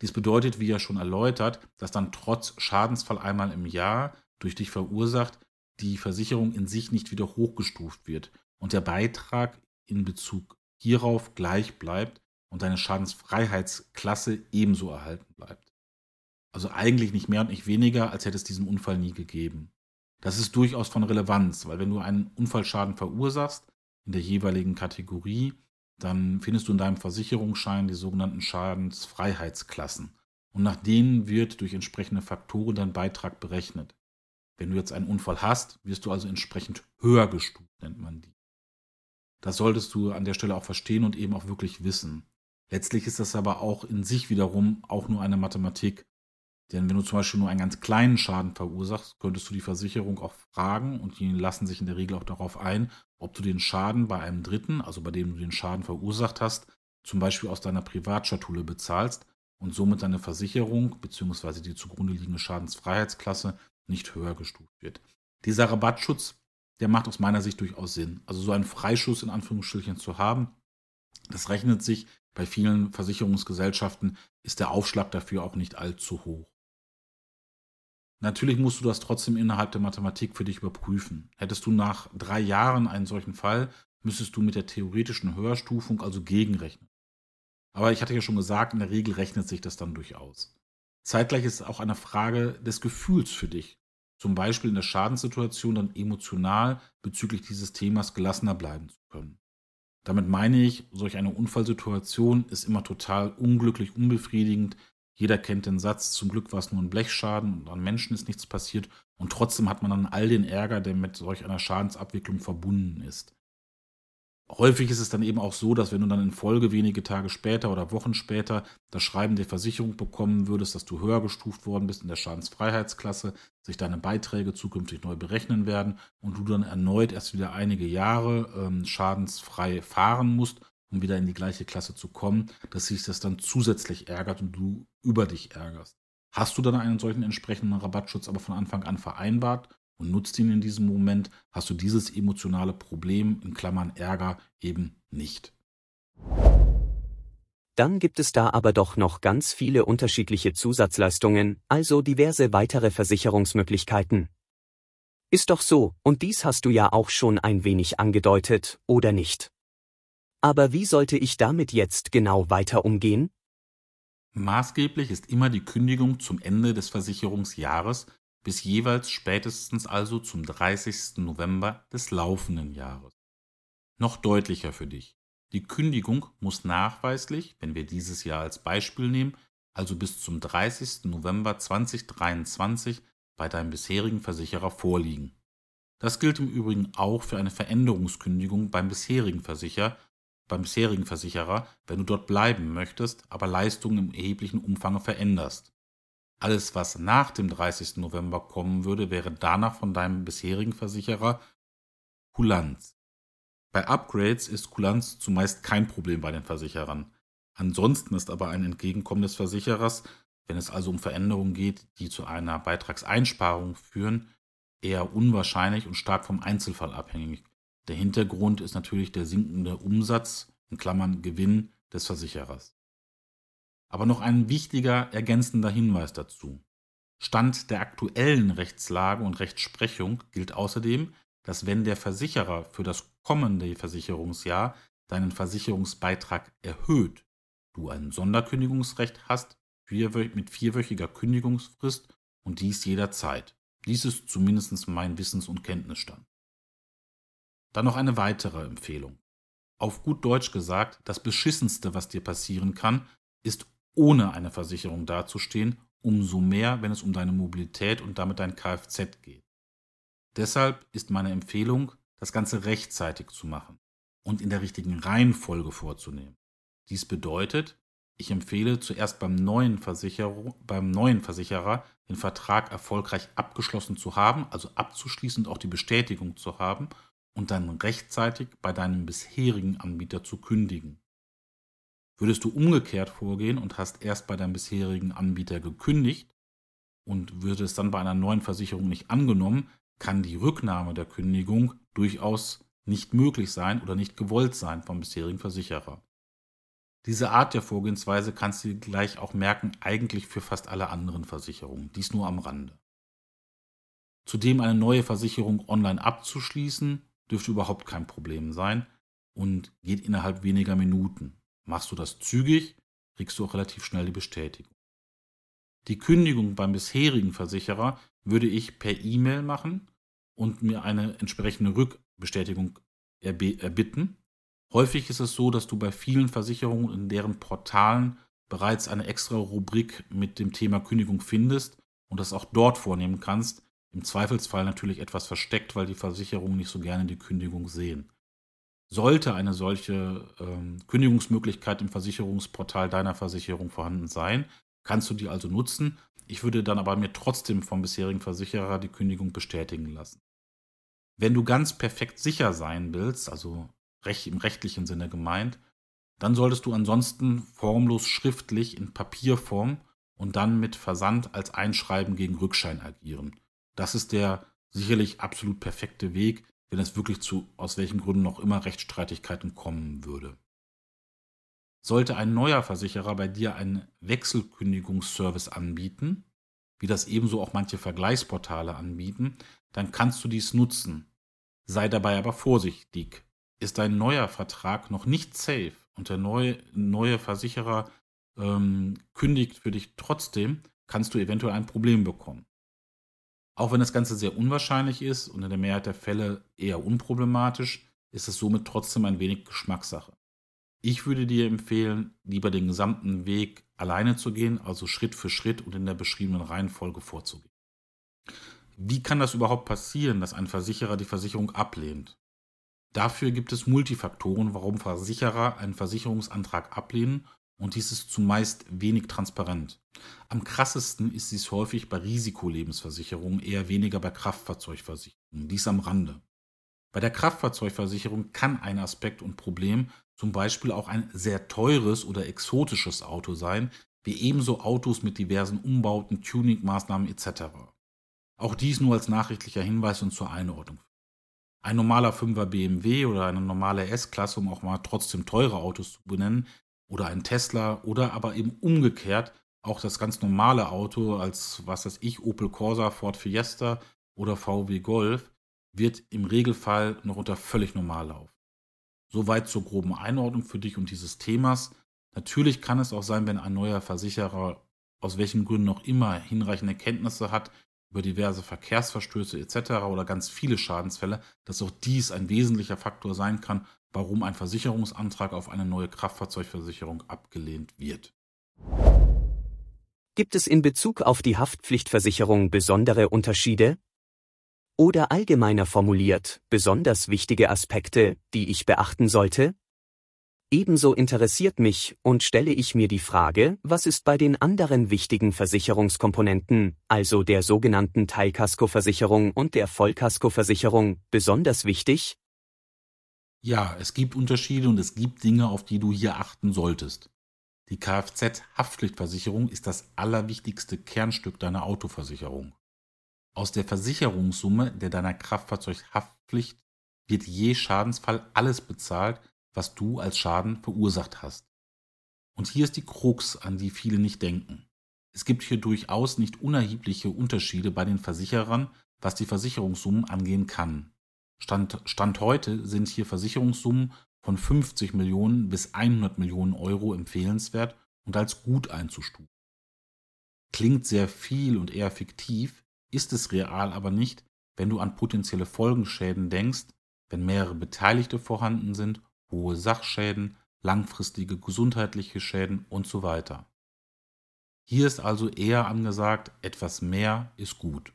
Dies bedeutet, wie ja schon erläutert, dass dann trotz Schadensfall einmal im Jahr durch dich verursacht, die Versicherung in sich nicht wieder hochgestuft wird und der Beitrag in Bezug hierauf gleich bleibt und deine Schadensfreiheitsklasse ebenso erhalten bleibt. Also eigentlich nicht mehr und nicht weniger, als hätte es diesen Unfall nie gegeben. Das ist durchaus von Relevanz, weil wenn du einen Unfallschaden verursachst in der jeweiligen Kategorie, dann findest du in deinem Versicherungsschein die sogenannten Schadensfreiheitsklassen. Und nach denen wird durch entsprechende Faktoren dein Beitrag berechnet. Wenn du jetzt einen Unfall hast, wirst du also entsprechend höher gestuft, nennt man die. Das solltest du an der Stelle auch verstehen und eben auch wirklich wissen. Letztlich ist das aber auch in sich wiederum auch nur eine Mathematik. Denn wenn du zum Beispiel nur einen ganz kleinen Schaden verursachst, könntest du die Versicherung auch fragen und die lassen sich in der Regel auch darauf ein, ob du den Schaden bei einem Dritten, also bei dem du den Schaden verursacht hast, zum Beispiel aus deiner Privatschatulle bezahlst und somit deine Versicherung bzw. die zugrunde liegende Schadensfreiheitsklasse nicht höher gestuft wird. Dieser Rabattschutz, der macht aus meiner Sicht durchaus Sinn. Also so einen Freischuss in Anführungsstrichen zu haben, das rechnet sich bei vielen Versicherungsgesellschaften, ist der Aufschlag dafür auch nicht allzu hoch. Natürlich musst du das trotzdem innerhalb der Mathematik für dich überprüfen. Hättest du nach drei Jahren einen solchen Fall, müsstest du mit der theoretischen Höherstufung also gegenrechnen. Aber ich hatte ja schon gesagt, in der Regel rechnet sich das dann durchaus. Zeitgleich ist es auch eine Frage des Gefühls für dich. Zum Beispiel in der Schadenssituation dann emotional bezüglich dieses Themas gelassener bleiben zu können. Damit meine ich, solch eine Unfallsituation ist immer total unglücklich, unbefriedigend, jeder kennt den Satz, zum Glück war es nur ein Blechschaden und an Menschen ist nichts passiert. Und trotzdem hat man dann all den Ärger, der mit solch einer Schadensabwicklung verbunden ist. Häufig ist es dann eben auch so, dass wenn du dann in Folge wenige Tage später oder Wochen später das Schreiben der Versicherung bekommen würdest, dass du höher gestuft worden bist in der Schadensfreiheitsklasse, sich deine Beiträge zukünftig neu berechnen werden und du dann erneut erst wieder einige Jahre ähm, schadensfrei fahren musst um wieder in die gleiche Klasse zu kommen, dass sich das dann zusätzlich ärgert und du über dich ärgerst. Hast du dann einen solchen entsprechenden Rabattschutz aber von Anfang an vereinbart und nutzt ihn in diesem Moment, hast du dieses emotionale Problem in Klammern Ärger eben nicht. Dann gibt es da aber doch noch ganz viele unterschiedliche Zusatzleistungen, also diverse weitere Versicherungsmöglichkeiten. Ist doch so, und dies hast du ja auch schon ein wenig angedeutet, oder nicht? Aber wie sollte ich damit jetzt genau weiter umgehen? Maßgeblich ist immer die Kündigung zum Ende des Versicherungsjahres bis jeweils spätestens also zum 30. November des laufenden Jahres. Noch deutlicher für dich. Die Kündigung muss nachweislich, wenn wir dieses Jahr als Beispiel nehmen, also bis zum 30. November 2023 bei deinem bisherigen Versicherer vorliegen. Das gilt im Übrigen auch für eine Veränderungskündigung beim bisherigen Versicherer beim bisherigen Versicherer, wenn du dort bleiben möchtest, aber Leistungen im erheblichen Umfang veränderst. Alles, was nach dem 30. November kommen würde, wäre danach von deinem bisherigen Versicherer Kulanz. Bei Upgrades ist Kulanz zumeist kein Problem bei den Versicherern. Ansonsten ist aber ein Entgegenkommen des Versicherers, wenn es also um Veränderungen geht, die zu einer Beitragseinsparung führen, eher unwahrscheinlich und stark vom Einzelfall abhängig. Der Hintergrund ist natürlich der sinkende Umsatz in Klammern (Gewinn) des Versicherers. Aber noch ein wichtiger ergänzender Hinweis dazu: Stand der aktuellen Rechtslage und Rechtsprechung gilt außerdem, dass wenn der Versicherer für das kommende Versicherungsjahr deinen Versicherungsbeitrag erhöht, du ein Sonderkündigungsrecht hast mit vierwöchiger Kündigungsfrist und dies jederzeit. Dies ist zumindest mein Wissens- und Kenntnisstand. Dann noch eine weitere Empfehlung. Auf gut Deutsch gesagt, das Beschissenste, was dir passieren kann, ist ohne eine Versicherung dazustehen, umso mehr, wenn es um deine Mobilität und damit dein Kfz geht. Deshalb ist meine Empfehlung, das Ganze rechtzeitig zu machen und in der richtigen Reihenfolge vorzunehmen. Dies bedeutet, ich empfehle zuerst beim neuen, beim neuen Versicherer den Vertrag erfolgreich abgeschlossen zu haben, also abzuschließen und auch die Bestätigung zu haben und dann rechtzeitig bei deinem bisherigen Anbieter zu kündigen. Würdest du umgekehrt vorgehen und hast erst bei deinem bisherigen Anbieter gekündigt und würde es dann bei einer neuen Versicherung nicht angenommen, kann die Rücknahme der Kündigung durchaus nicht möglich sein oder nicht gewollt sein vom bisherigen Versicherer. Diese Art der Vorgehensweise kannst du gleich auch merken, eigentlich für fast alle anderen Versicherungen, dies nur am Rande. Zudem eine neue Versicherung online abzuschließen, dürfte überhaupt kein Problem sein und geht innerhalb weniger Minuten. Machst du das zügig, kriegst du auch relativ schnell die Bestätigung. Die Kündigung beim bisherigen Versicherer würde ich per E-Mail machen und mir eine entsprechende Rückbestätigung erbitten. Häufig ist es so, dass du bei vielen Versicherungen in deren Portalen bereits eine extra Rubrik mit dem Thema Kündigung findest und das auch dort vornehmen kannst. Im Zweifelsfall natürlich etwas versteckt, weil die Versicherungen nicht so gerne die Kündigung sehen. Sollte eine solche ähm, Kündigungsmöglichkeit im Versicherungsportal deiner Versicherung vorhanden sein, kannst du die also nutzen. Ich würde dann aber mir trotzdem vom bisherigen Versicherer die Kündigung bestätigen lassen. Wenn du ganz perfekt sicher sein willst, also recht, im rechtlichen Sinne gemeint, dann solltest du ansonsten formlos schriftlich in Papierform und dann mit Versand als Einschreiben gegen Rückschein agieren. Das ist der sicherlich absolut perfekte Weg, wenn es wirklich zu aus welchen Gründen noch immer Rechtsstreitigkeiten kommen würde. Sollte ein neuer Versicherer bei dir einen Wechselkündigungsservice anbieten, wie das ebenso auch manche Vergleichsportale anbieten, dann kannst du dies nutzen. Sei dabei aber vorsichtig. Ist dein neuer Vertrag noch nicht safe und der neue, neue Versicherer ähm, kündigt für dich trotzdem, kannst du eventuell ein Problem bekommen. Auch wenn das Ganze sehr unwahrscheinlich ist und in der Mehrheit der Fälle eher unproblematisch, ist es somit trotzdem ein wenig Geschmackssache. Ich würde dir empfehlen, lieber den gesamten Weg alleine zu gehen, also Schritt für Schritt und in der beschriebenen Reihenfolge vorzugehen. Wie kann das überhaupt passieren, dass ein Versicherer die Versicherung ablehnt? Dafür gibt es Multifaktoren, warum Versicherer einen Versicherungsantrag ablehnen und dies ist zumeist wenig transparent. Am krassesten ist dies häufig bei Risikolebensversicherungen, eher weniger bei Kraftfahrzeugversicherungen. Dies am Rande. Bei der Kraftfahrzeugversicherung kann ein Aspekt und Problem zum Beispiel auch ein sehr teures oder exotisches Auto sein, wie ebenso Autos mit diversen Umbauten, Tuningmaßnahmen etc. Auch dies nur als nachrichtlicher Hinweis und zur Einordnung. Ein normaler 5er BMW oder eine normale S-Klasse, um auch mal trotzdem teure Autos zu benennen, oder ein Tesla oder aber eben umgekehrt auch das ganz normale Auto als, was weiß ich, Opel Corsa, Ford Fiesta oder VW Golf wird im Regelfall noch unter völlig normal laufen. Soweit zur groben Einordnung für dich und dieses Themas. Natürlich kann es auch sein, wenn ein neuer Versicherer aus welchen Gründen noch immer hinreichende Kenntnisse hat über diverse Verkehrsverstöße etc. oder ganz viele Schadensfälle, dass auch dies ein wesentlicher Faktor sein kann, warum ein Versicherungsantrag auf eine neue Kraftfahrzeugversicherung abgelehnt wird. Gibt es in Bezug auf die Haftpflichtversicherung besondere Unterschiede? Oder allgemeiner formuliert, besonders wichtige Aspekte, die ich beachten sollte? Ebenso interessiert mich und stelle ich mir die Frage, was ist bei den anderen wichtigen Versicherungskomponenten, also der sogenannten Teilkaskoversicherung und der Vollkaskoversicherung, besonders wichtig? Ja, es gibt Unterschiede und es gibt Dinge, auf die du hier achten solltest. Die Kfz-Haftpflichtversicherung ist das allerwichtigste Kernstück deiner Autoversicherung. Aus der Versicherungssumme der deiner Kraftfahrzeughaftpflicht wird je Schadensfall alles bezahlt, was du als Schaden verursacht hast. Und hier ist die Krux, an die viele nicht denken. Es gibt hier durchaus nicht unerhebliche Unterschiede bei den Versicherern, was die Versicherungssummen angehen kann. Stand, Stand heute sind hier Versicherungssummen von 50 Millionen bis 100 Millionen Euro empfehlenswert und als gut einzustufen. Klingt sehr viel und eher fiktiv, ist es real aber nicht, wenn du an potenzielle Folgenschäden denkst, wenn mehrere Beteiligte vorhanden sind, hohe Sachschäden, langfristige gesundheitliche Schäden und so weiter. Hier ist also eher angesagt, etwas mehr ist gut.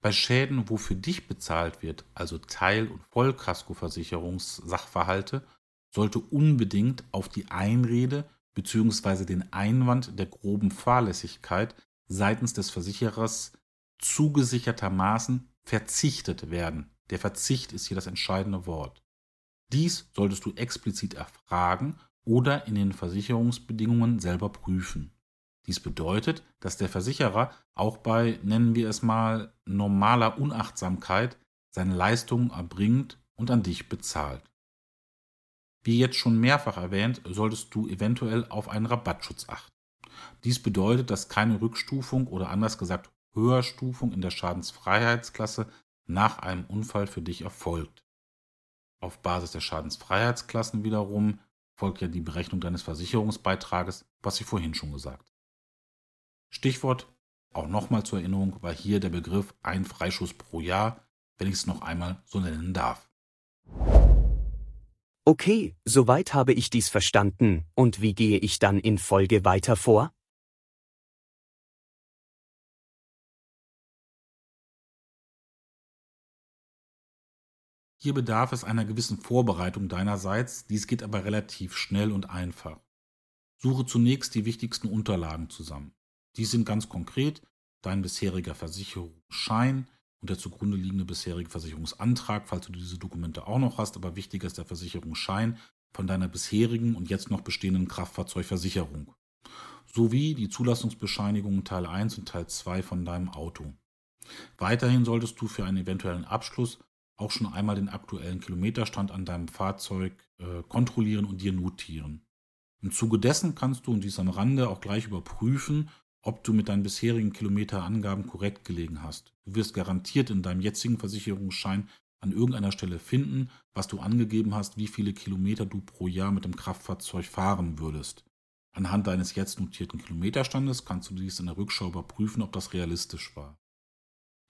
Bei Schäden, wo für dich bezahlt wird, also Teil- und Vollkaskoversicherungssachverhalte, sollte unbedingt auf die Einrede bzw. den Einwand der groben Fahrlässigkeit seitens des Versicherers zugesichertermaßen verzichtet werden. Der Verzicht ist hier das entscheidende Wort. Dies solltest du explizit erfragen oder in den Versicherungsbedingungen selber prüfen. Dies bedeutet, dass der Versicherer auch bei, nennen wir es mal, normaler Unachtsamkeit seine Leistungen erbringt und an dich bezahlt. Wie jetzt schon mehrfach erwähnt, solltest du eventuell auf einen Rabattschutz achten. Dies bedeutet, dass keine Rückstufung oder anders gesagt Höherstufung in der Schadensfreiheitsklasse nach einem Unfall für dich erfolgt. Auf Basis der Schadensfreiheitsklassen wiederum folgt ja die Berechnung deines Versicherungsbeitrages, was ich vorhin schon gesagt. Stichwort auch nochmal zur Erinnerung war hier der Begriff ein Freischuss pro Jahr, wenn ich es noch einmal so nennen darf. Okay, soweit habe ich dies verstanden, und wie gehe ich dann in Folge weiter vor? Hier bedarf es einer gewissen Vorbereitung deinerseits, dies geht aber relativ schnell und einfach. Suche zunächst die wichtigsten Unterlagen zusammen. Dies sind ganz konkret dein bisheriger Versicherungsschein und der zugrunde liegende bisherige Versicherungsantrag, falls du diese Dokumente auch noch hast, aber wichtiger ist der Versicherungsschein von deiner bisherigen und jetzt noch bestehenden Kraftfahrzeugversicherung sowie die Zulassungsbescheinigungen Teil 1 und Teil 2 von deinem Auto. Weiterhin solltest du für einen eventuellen Abschluss auch schon einmal den aktuellen Kilometerstand an deinem Fahrzeug äh, kontrollieren und dir notieren. Im Zuge dessen kannst du, und dies am Rande, auch gleich überprüfen, ob du mit deinen bisherigen Kilometerangaben korrekt gelegen hast. Du wirst garantiert in deinem jetzigen Versicherungsschein an irgendeiner Stelle finden, was du angegeben hast, wie viele Kilometer du pro Jahr mit dem Kraftfahrzeug fahren würdest. Anhand deines jetzt notierten Kilometerstandes kannst du dies in der Rückschau überprüfen, ob das realistisch war.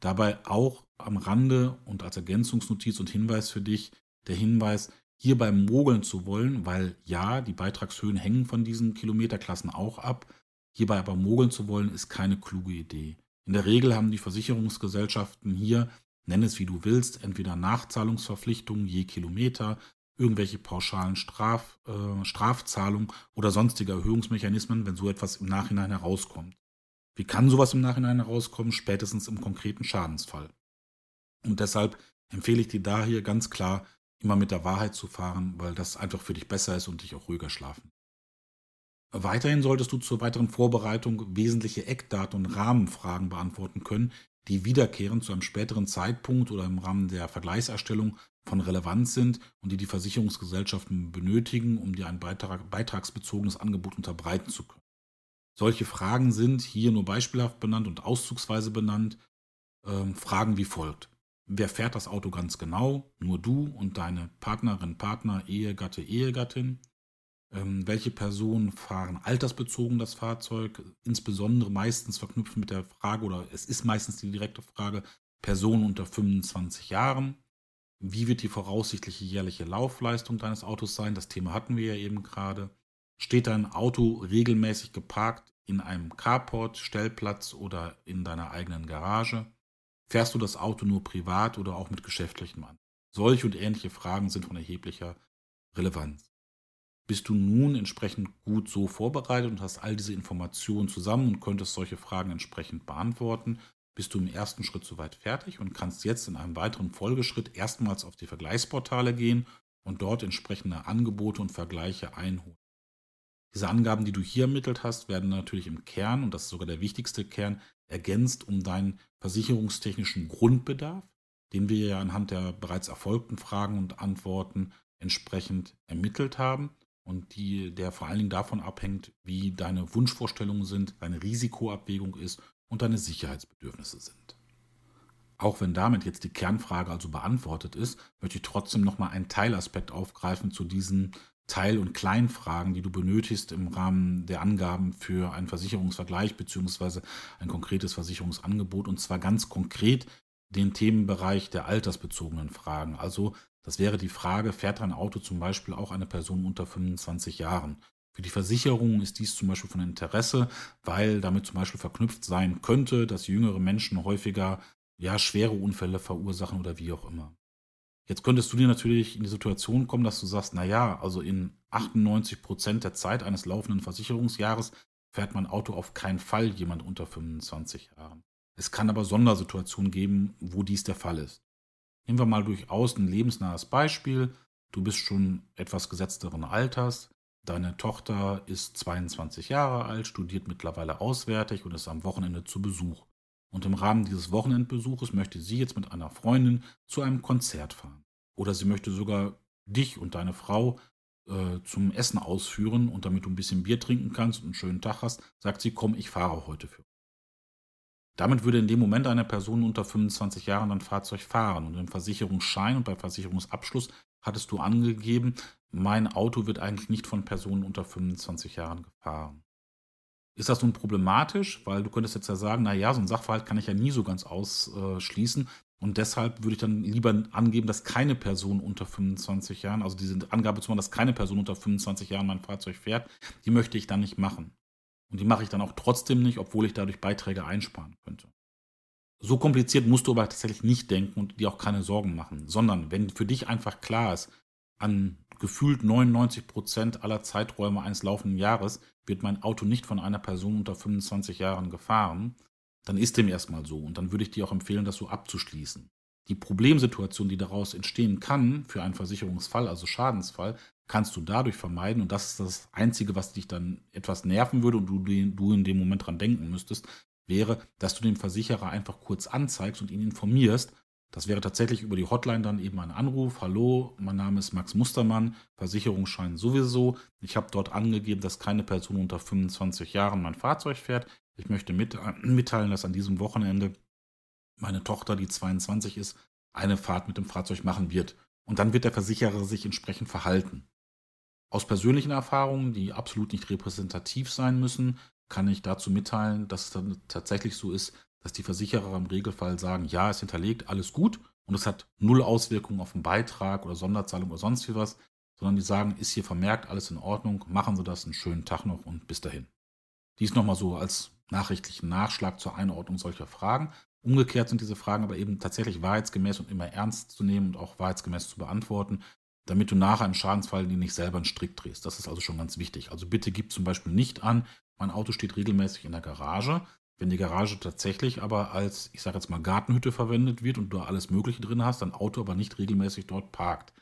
Dabei auch am Rande und als Ergänzungsnotiz und Hinweis für dich der Hinweis, hierbei mogeln zu wollen, weil ja, die Beitragshöhen hängen von diesen Kilometerklassen auch ab. Hierbei aber mogeln zu wollen, ist keine kluge Idee. In der Regel haben die Versicherungsgesellschaften hier, nenn es wie du willst, entweder Nachzahlungsverpflichtungen je Kilometer, irgendwelche pauschalen Straf, äh, Strafzahlungen oder sonstige Erhöhungsmechanismen, wenn so etwas im Nachhinein herauskommt. Wie kann sowas im Nachhinein herauskommen? Spätestens im konkreten Schadensfall. Und deshalb empfehle ich dir da hier ganz klar, immer mit der Wahrheit zu fahren, weil das einfach für dich besser ist und dich auch ruhiger schlafen. Weiterhin solltest du zur weiteren Vorbereitung wesentliche Eckdaten und Rahmenfragen beantworten können, die wiederkehrend zu einem späteren Zeitpunkt oder im Rahmen der Vergleichserstellung von Relevanz sind und die die Versicherungsgesellschaften benötigen, um dir ein Beitrag, beitragsbezogenes Angebot unterbreiten zu können. Solche Fragen sind hier nur beispielhaft benannt und auszugsweise benannt. Ähm, Fragen wie folgt. Wer fährt das Auto ganz genau? Nur du und deine Partnerin, Partner, Ehegatte, Ehegattin. Ähm, welche Personen fahren altersbezogen das Fahrzeug? Insbesondere meistens verknüpft mit der Frage, oder es ist meistens die direkte Frage, Personen unter 25 Jahren. Wie wird die voraussichtliche jährliche Laufleistung deines Autos sein? Das Thema hatten wir ja eben gerade. Steht dein Auto regelmäßig geparkt in einem Carport, Stellplatz oder in deiner eigenen Garage? Fährst du das Auto nur privat oder auch mit geschäftlichem an? Solche und ähnliche Fragen sind von erheblicher Relevanz. Bist du nun entsprechend gut so vorbereitet und hast all diese Informationen zusammen und könntest solche Fragen entsprechend beantworten, bist du im ersten Schritt soweit fertig und kannst jetzt in einem weiteren Folgeschritt erstmals auf die Vergleichsportale gehen und dort entsprechende Angebote und Vergleiche einholen. Diese Angaben, die du hier ermittelt hast, werden natürlich im Kern, und das ist sogar der wichtigste Kern, ergänzt um deinen versicherungstechnischen Grundbedarf, den wir ja anhand der bereits erfolgten Fragen und Antworten entsprechend ermittelt haben und die, der vor allen Dingen davon abhängt, wie deine Wunschvorstellungen sind, deine Risikoabwägung ist und deine Sicherheitsbedürfnisse sind. Auch wenn damit jetzt die Kernfrage also beantwortet ist, möchte ich trotzdem nochmal einen Teilaspekt aufgreifen zu diesen Teil- und Kleinfragen, die du benötigst im Rahmen der Angaben für einen Versicherungsvergleich bzw. ein konkretes Versicherungsangebot und zwar ganz konkret den Themenbereich der altersbezogenen Fragen. Also das wäre die Frage, fährt ein Auto zum Beispiel auch eine Person unter 25 Jahren? Für die Versicherung ist dies zum Beispiel von Interesse, weil damit zum Beispiel verknüpft sein könnte, dass jüngere Menschen häufiger ja, schwere Unfälle verursachen oder wie auch immer. Jetzt könntest du dir natürlich in die Situation kommen, dass du sagst, na ja, also in 98 Prozent der Zeit eines laufenden Versicherungsjahres fährt mein Auto auf keinen Fall jemand unter 25 Jahren. Es kann aber Sondersituationen geben, wo dies der Fall ist. Nehmen wir mal durchaus ein lebensnahes Beispiel. Du bist schon etwas gesetzteren Alters. Deine Tochter ist 22 Jahre alt, studiert mittlerweile auswärtig und ist am Wochenende zu Besuch. Und im Rahmen dieses Wochenendbesuches möchte sie jetzt mit einer Freundin zu einem Konzert fahren. oder sie möchte sogar dich und deine Frau äh, zum Essen ausführen und damit du ein bisschen Bier trinken kannst und einen schönen Tag hast, sagt sie, komm, ich fahre heute für. Damit würde in dem Moment eine Person unter 25 Jahren ein Fahrzeug fahren und im Versicherungsschein und beim Versicherungsabschluss hattest du angegeben, mein Auto wird eigentlich nicht von Personen unter 25 Jahren gefahren. Ist das nun problematisch? Weil du könntest jetzt ja sagen, naja, so ein Sachverhalt kann ich ja nie so ganz ausschließen. Und deshalb würde ich dann lieber angeben, dass keine Person unter 25 Jahren, also diese Angabe zu machen, dass keine Person unter 25 Jahren mein Fahrzeug fährt, die möchte ich dann nicht machen. Und die mache ich dann auch trotzdem nicht, obwohl ich dadurch Beiträge einsparen könnte. So kompliziert musst du aber tatsächlich nicht denken und dir auch keine Sorgen machen, sondern wenn für dich einfach klar ist, an gefühlt 99 Prozent aller Zeiträume eines laufenden Jahres wird mein Auto nicht von einer Person unter 25 Jahren gefahren, dann ist dem erstmal so. Und dann würde ich dir auch empfehlen, das so abzuschließen. Die Problemsituation, die daraus entstehen kann für einen Versicherungsfall, also Schadensfall, kannst du dadurch vermeiden. Und das ist das Einzige, was dich dann etwas nerven würde und du, du in dem Moment dran denken müsstest, wäre, dass du dem Versicherer einfach kurz anzeigst und ihn informierst. Das wäre tatsächlich über die Hotline dann eben ein Anruf. Hallo, mein Name ist Max Mustermann, Versicherungsschein sowieso. Ich habe dort angegeben, dass keine Person unter 25 Jahren mein Fahrzeug fährt. Ich möchte äh, mitteilen, dass an diesem Wochenende meine Tochter, die 22 ist, eine Fahrt mit dem Fahrzeug machen wird. Und dann wird der Versicherer sich entsprechend verhalten. Aus persönlichen Erfahrungen, die absolut nicht repräsentativ sein müssen, kann ich dazu mitteilen, dass es dann tatsächlich so ist, dass die Versicherer im Regelfall sagen, ja, es hinterlegt, alles gut und es hat null Auswirkungen auf den Beitrag oder Sonderzahlung oder sonst wie was, sondern die sagen, ist hier vermerkt, alles in Ordnung, machen Sie das, einen schönen Tag noch und bis dahin. Dies nochmal so als nachrichtlichen Nachschlag zur Einordnung solcher Fragen. Umgekehrt sind diese Fragen aber eben tatsächlich wahrheitsgemäß und immer ernst zu nehmen und auch wahrheitsgemäß zu beantworten, damit du nachher einen Schadensfall die nicht selber einen Strick drehst. Das ist also schon ganz wichtig. Also bitte gib zum Beispiel nicht an, mein Auto steht regelmäßig in der Garage. Wenn die Garage tatsächlich aber als, ich sage jetzt mal, Gartenhütte verwendet wird und du alles Mögliche drin hast, dein Auto aber nicht regelmäßig dort parkt,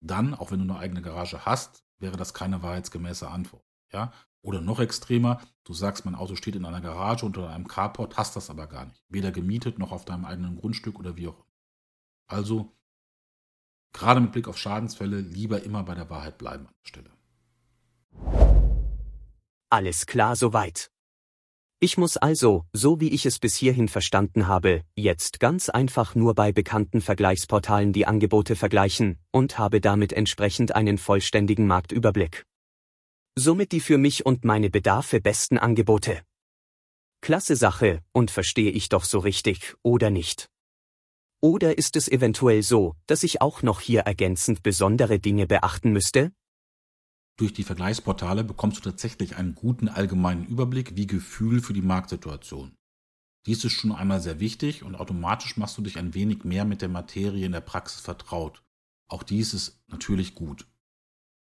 dann, auch wenn du eine eigene Garage hast, wäre das keine wahrheitsgemäße Antwort. Ja? Oder noch extremer, du sagst, mein Auto steht in einer Garage unter einem Carport, hast das aber gar nicht. Weder gemietet noch auf deinem eigenen Grundstück oder wie auch immer. Also, gerade mit Blick auf Schadensfälle, lieber immer bei der Wahrheit bleiben an der Stelle. Alles klar soweit. Ich muss also, so wie ich es bis hierhin verstanden habe, jetzt ganz einfach nur bei bekannten Vergleichsportalen die Angebote vergleichen und habe damit entsprechend einen vollständigen Marktüberblick. Somit die für mich und meine Bedarfe besten Angebote. Klasse Sache, und verstehe ich doch so richtig, oder nicht? Oder ist es eventuell so, dass ich auch noch hier ergänzend besondere Dinge beachten müsste? Durch die Vergleichsportale bekommst du tatsächlich einen guten allgemeinen Überblick wie Gefühl für die Marktsituation. Dies ist schon einmal sehr wichtig und automatisch machst du dich ein wenig mehr mit der Materie in der Praxis vertraut. Auch dies ist natürlich gut.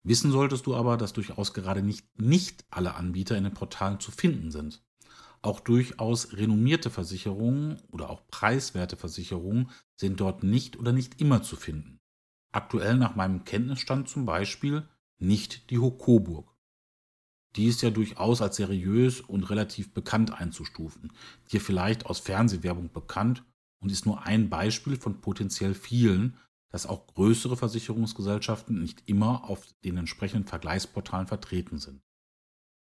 Wissen solltest du aber, dass durchaus gerade nicht, nicht alle Anbieter in den Portalen zu finden sind. Auch durchaus renommierte Versicherungen oder auch preiswerte Versicherungen sind dort nicht oder nicht immer zu finden. Aktuell nach meinem Kenntnisstand zum Beispiel nicht die Hokoburg. Die ist ja durchaus als seriös und relativ bekannt einzustufen, dir vielleicht aus Fernsehwerbung bekannt und ist nur ein Beispiel von potenziell vielen, dass auch größere Versicherungsgesellschaften nicht immer auf den entsprechenden Vergleichsportalen vertreten sind.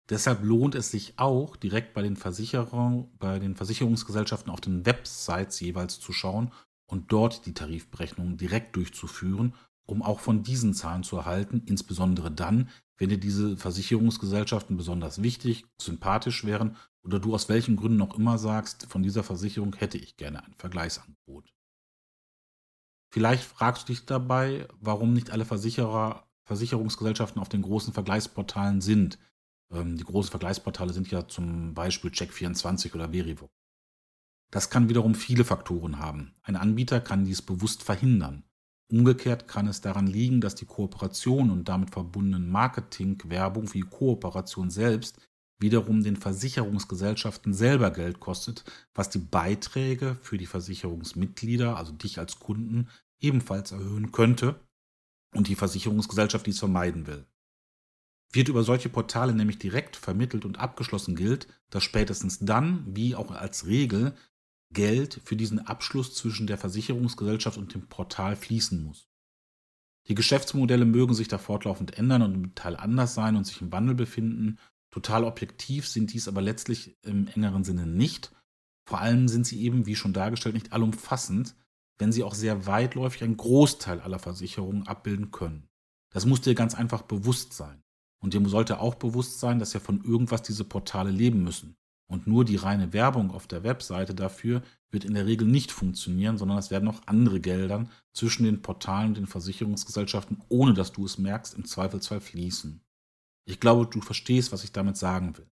Deshalb lohnt es sich auch, direkt bei den, Versicherern, bei den Versicherungsgesellschaften auf den Websites jeweils zu schauen und dort die Tarifberechnungen direkt durchzuführen, um auch von diesen Zahlen zu erhalten, insbesondere dann, wenn dir diese Versicherungsgesellschaften besonders wichtig, sympathisch wären oder du aus welchen Gründen auch immer sagst, von dieser Versicherung hätte ich gerne ein Vergleichsangebot. Vielleicht fragst du dich dabei, warum nicht alle Versicherer, Versicherungsgesellschaften auf den großen Vergleichsportalen sind. Ähm, die großen Vergleichsportale sind ja zum Beispiel Check24 oder Verivo. Das kann wiederum viele Faktoren haben. Ein Anbieter kann dies bewusst verhindern. Umgekehrt kann es daran liegen, dass die Kooperation und damit verbundenen Marketing-Werbung wie Kooperation selbst wiederum den Versicherungsgesellschaften selber Geld kostet, was die Beiträge für die Versicherungsmitglieder, also dich als Kunden, ebenfalls erhöhen könnte und die Versicherungsgesellschaft dies vermeiden will. Wird über solche Portale nämlich direkt vermittelt und abgeschlossen gilt, dass spätestens dann, wie auch als Regel, Geld für diesen Abschluss zwischen der Versicherungsgesellschaft und dem Portal fließen muss. Die Geschäftsmodelle mögen sich da fortlaufend ändern und im Teil anders sein und sich im Wandel befinden. Total objektiv sind dies aber letztlich im engeren Sinne nicht. Vor allem sind sie eben, wie schon dargestellt, nicht allumfassend, wenn sie auch sehr weitläufig einen Großteil aller Versicherungen abbilden können. Das muss dir ganz einfach bewusst sein. Und dir sollte auch bewusst sein, dass ja von irgendwas diese Portale leben müssen. Und nur die reine Werbung auf der Webseite dafür wird in der Regel nicht funktionieren, sondern es werden auch andere Gelder zwischen den Portalen und den Versicherungsgesellschaften, ohne dass du es merkst, im Zweifelsfall fließen. Ich glaube, du verstehst, was ich damit sagen will.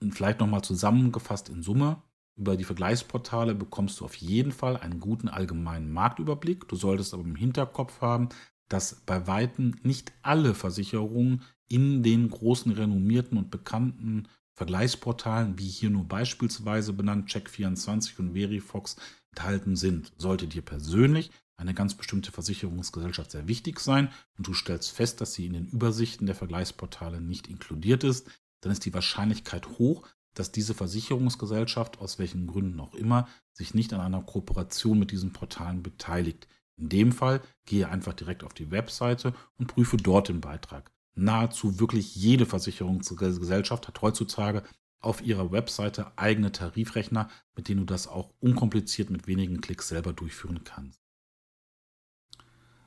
Und vielleicht nochmal zusammengefasst in Summe. Über die Vergleichsportale bekommst du auf jeden Fall einen guten allgemeinen Marktüberblick. Du solltest aber im Hinterkopf haben, dass bei Weitem nicht alle Versicherungen in den großen renommierten und bekannten Vergleichsportalen, wie hier nur beispielsweise benannt Check24 und Verifox, enthalten sind. Sollte dir persönlich eine ganz bestimmte Versicherungsgesellschaft sehr wichtig sein und du stellst fest, dass sie in den Übersichten der Vergleichsportale nicht inkludiert ist, dann ist die Wahrscheinlichkeit hoch, dass diese Versicherungsgesellschaft, aus welchen Gründen auch immer, sich nicht an einer Kooperation mit diesen Portalen beteiligt. In dem Fall gehe einfach direkt auf die Webseite und prüfe dort den Beitrag nahezu wirklich jede Versicherungsgesellschaft hat heutzutage auf ihrer Webseite eigene Tarifrechner, mit denen du das auch unkompliziert mit wenigen Klicks selber durchführen kannst.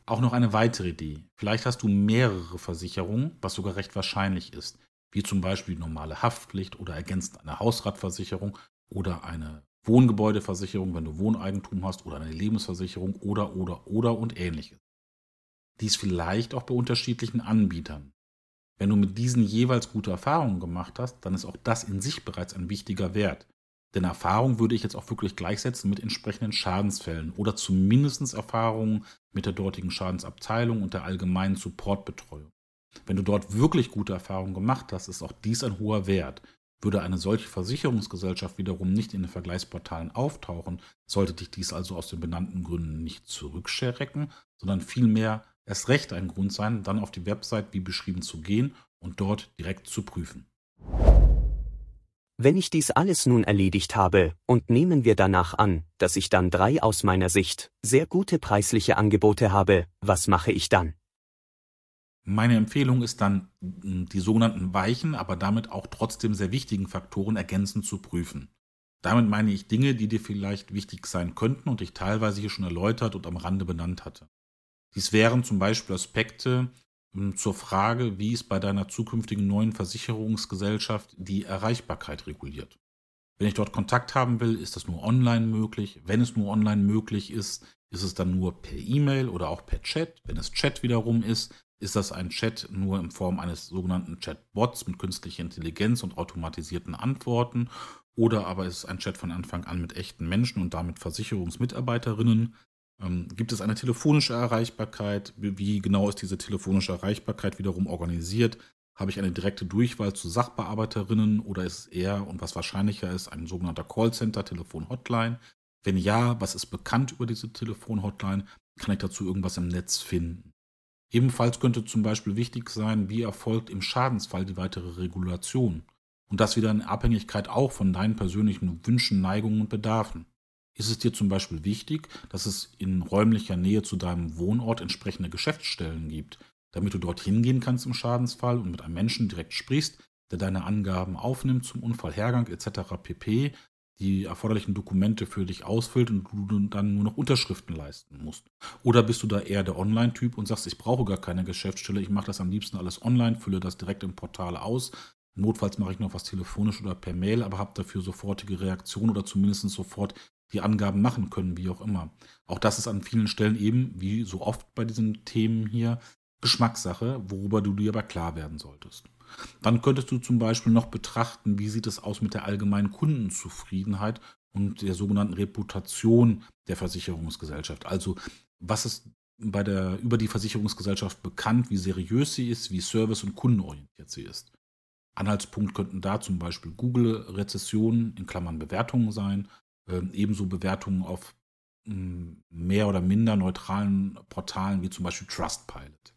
Auch noch eine weitere Idee. Vielleicht hast du mehrere Versicherungen, was sogar recht wahrscheinlich ist, wie zum Beispiel normale Haftpflicht oder ergänzend eine Hausratversicherung oder eine Wohngebäudeversicherung, wenn du Wohneigentum hast oder eine Lebensversicherung oder oder oder und ähnliches. Dies vielleicht auch bei unterschiedlichen Anbietern. Wenn du mit diesen jeweils gute Erfahrungen gemacht hast, dann ist auch das in sich bereits ein wichtiger Wert. Denn Erfahrung würde ich jetzt auch wirklich gleichsetzen mit entsprechenden Schadensfällen oder zumindest Erfahrungen mit der dortigen Schadensabteilung und der allgemeinen Supportbetreuung. Wenn du dort wirklich gute Erfahrungen gemacht hast, ist auch dies ein hoher Wert. Würde eine solche Versicherungsgesellschaft wiederum nicht in den Vergleichsportalen auftauchen, sollte dich dies also aus den benannten Gründen nicht zurückschrecken, sondern vielmehr erst recht ein Grund sein, dann auf die Website wie beschrieben zu gehen und dort direkt zu prüfen. Wenn ich dies alles nun erledigt habe, und nehmen wir danach an, dass ich dann drei aus meiner Sicht sehr gute preisliche Angebote habe, was mache ich dann? Meine Empfehlung ist dann, die sogenannten weichen, aber damit auch trotzdem sehr wichtigen Faktoren ergänzend zu prüfen. Damit meine ich Dinge, die dir vielleicht wichtig sein könnten und ich teilweise hier schon erläutert und am Rande benannt hatte. Dies wären zum Beispiel Aspekte hm, zur Frage, wie es bei deiner zukünftigen neuen Versicherungsgesellschaft die Erreichbarkeit reguliert. Wenn ich dort Kontakt haben will, ist das nur online möglich. Wenn es nur online möglich ist, ist es dann nur per E-Mail oder auch per Chat. Wenn es Chat wiederum ist, ist das ein Chat nur in Form eines sogenannten Chatbots mit künstlicher Intelligenz und automatisierten Antworten. Oder aber ist es ein Chat von Anfang an mit echten Menschen und damit Versicherungsmitarbeiterinnen. Ähm, gibt es eine telefonische Erreichbarkeit? Wie genau ist diese telefonische Erreichbarkeit wiederum organisiert? Habe ich eine direkte Durchwahl zu Sachbearbeiterinnen oder ist es eher und was wahrscheinlicher ist, ein sogenannter Callcenter, Telefon-Hotline? Wenn ja, was ist bekannt über diese Telefon-Hotline? Kann ich dazu irgendwas im Netz finden? Ebenfalls könnte zum Beispiel wichtig sein, wie erfolgt im Schadensfall die weitere Regulation. Und das wieder in Abhängigkeit auch von deinen persönlichen Wünschen, Neigungen und Bedarfen. Ist es dir zum Beispiel wichtig, dass es in räumlicher Nähe zu deinem Wohnort entsprechende Geschäftsstellen gibt, damit du dorthin gehen kannst im Schadensfall und mit einem Menschen direkt sprichst, der deine Angaben aufnimmt zum Unfallhergang etc. pp, die erforderlichen Dokumente für dich ausfüllt und du dann nur noch Unterschriften leisten musst. Oder bist du da eher der Online-Typ und sagst, ich brauche gar keine Geschäftsstelle, ich mache das am liebsten alles online, fülle das direkt im Portal aus. Notfalls mache ich noch was telefonisch oder per Mail, aber habe dafür sofortige Reaktion oder zumindest sofort die Angaben machen können, wie auch immer. Auch das ist an vielen Stellen eben, wie so oft bei diesen Themen hier, Geschmackssache, worüber du dir aber klar werden solltest. Dann könntest du zum Beispiel noch betrachten, wie sieht es aus mit der allgemeinen Kundenzufriedenheit und der sogenannten Reputation der Versicherungsgesellschaft. Also was ist bei der, über die Versicherungsgesellschaft bekannt, wie seriös sie ist, wie service- und kundenorientiert sie ist. Anhaltspunkt könnten da zum Beispiel Google-Rezessionen in Klammern Bewertungen sein ähm, ebenso Bewertungen auf hm, mehr oder minder neutralen Portalen wie zum Beispiel Trustpilot.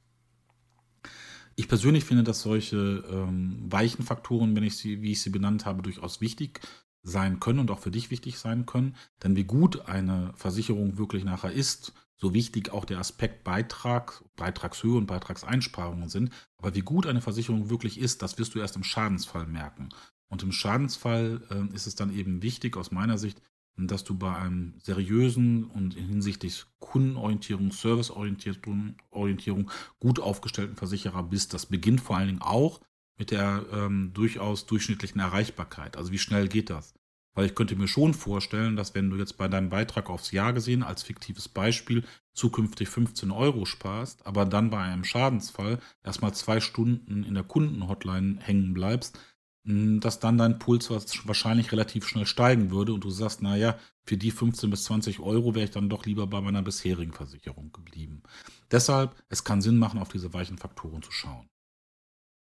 Ich persönlich finde, dass solche ähm, weichen Faktoren, wenn ich sie, wie ich sie benannt habe, durchaus wichtig sein können und auch für dich wichtig sein können. Denn wie gut eine Versicherung wirklich nachher ist, so wichtig auch der Aspekt Beitrag, Beitragshöhe und Beitragseinsparungen sind. Aber wie gut eine Versicherung wirklich ist, das wirst du erst im Schadensfall merken. Und im Schadensfall äh, ist es dann eben wichtig aus meiner Sicht, dass du bei einem seriösen und hinsichtlich Kundenorientierung, Serviceorientierung gut aufgestellten Versicherer bist. Das beginnt vor allen Dingen auch mit der ähm, durchaus durchschnittlichen Erreichbarkeit. Also wie schnell geht das? Weil ich könnte mir schon vorstellen, dass wenn du jetzt bei deinem Beitrag aufs Jahr gesehen, als fiktives Beispiel, zukünftig 15 Euro sparst, aber dann bei einem Schadensfall erstmal zwei Stunden in der Kundenhotline hängen bleibst, dass dann dein Puls wahrscheinlich relativ schnell steigen würde und du sagst, naja, für die 15 bis 20 Euro wäre ich dann doch lieber bei meiner bisherigen Versicherung geblieben. Deshalb, es kann Sinn machen, auf diese weichen Faktoren zu schauen.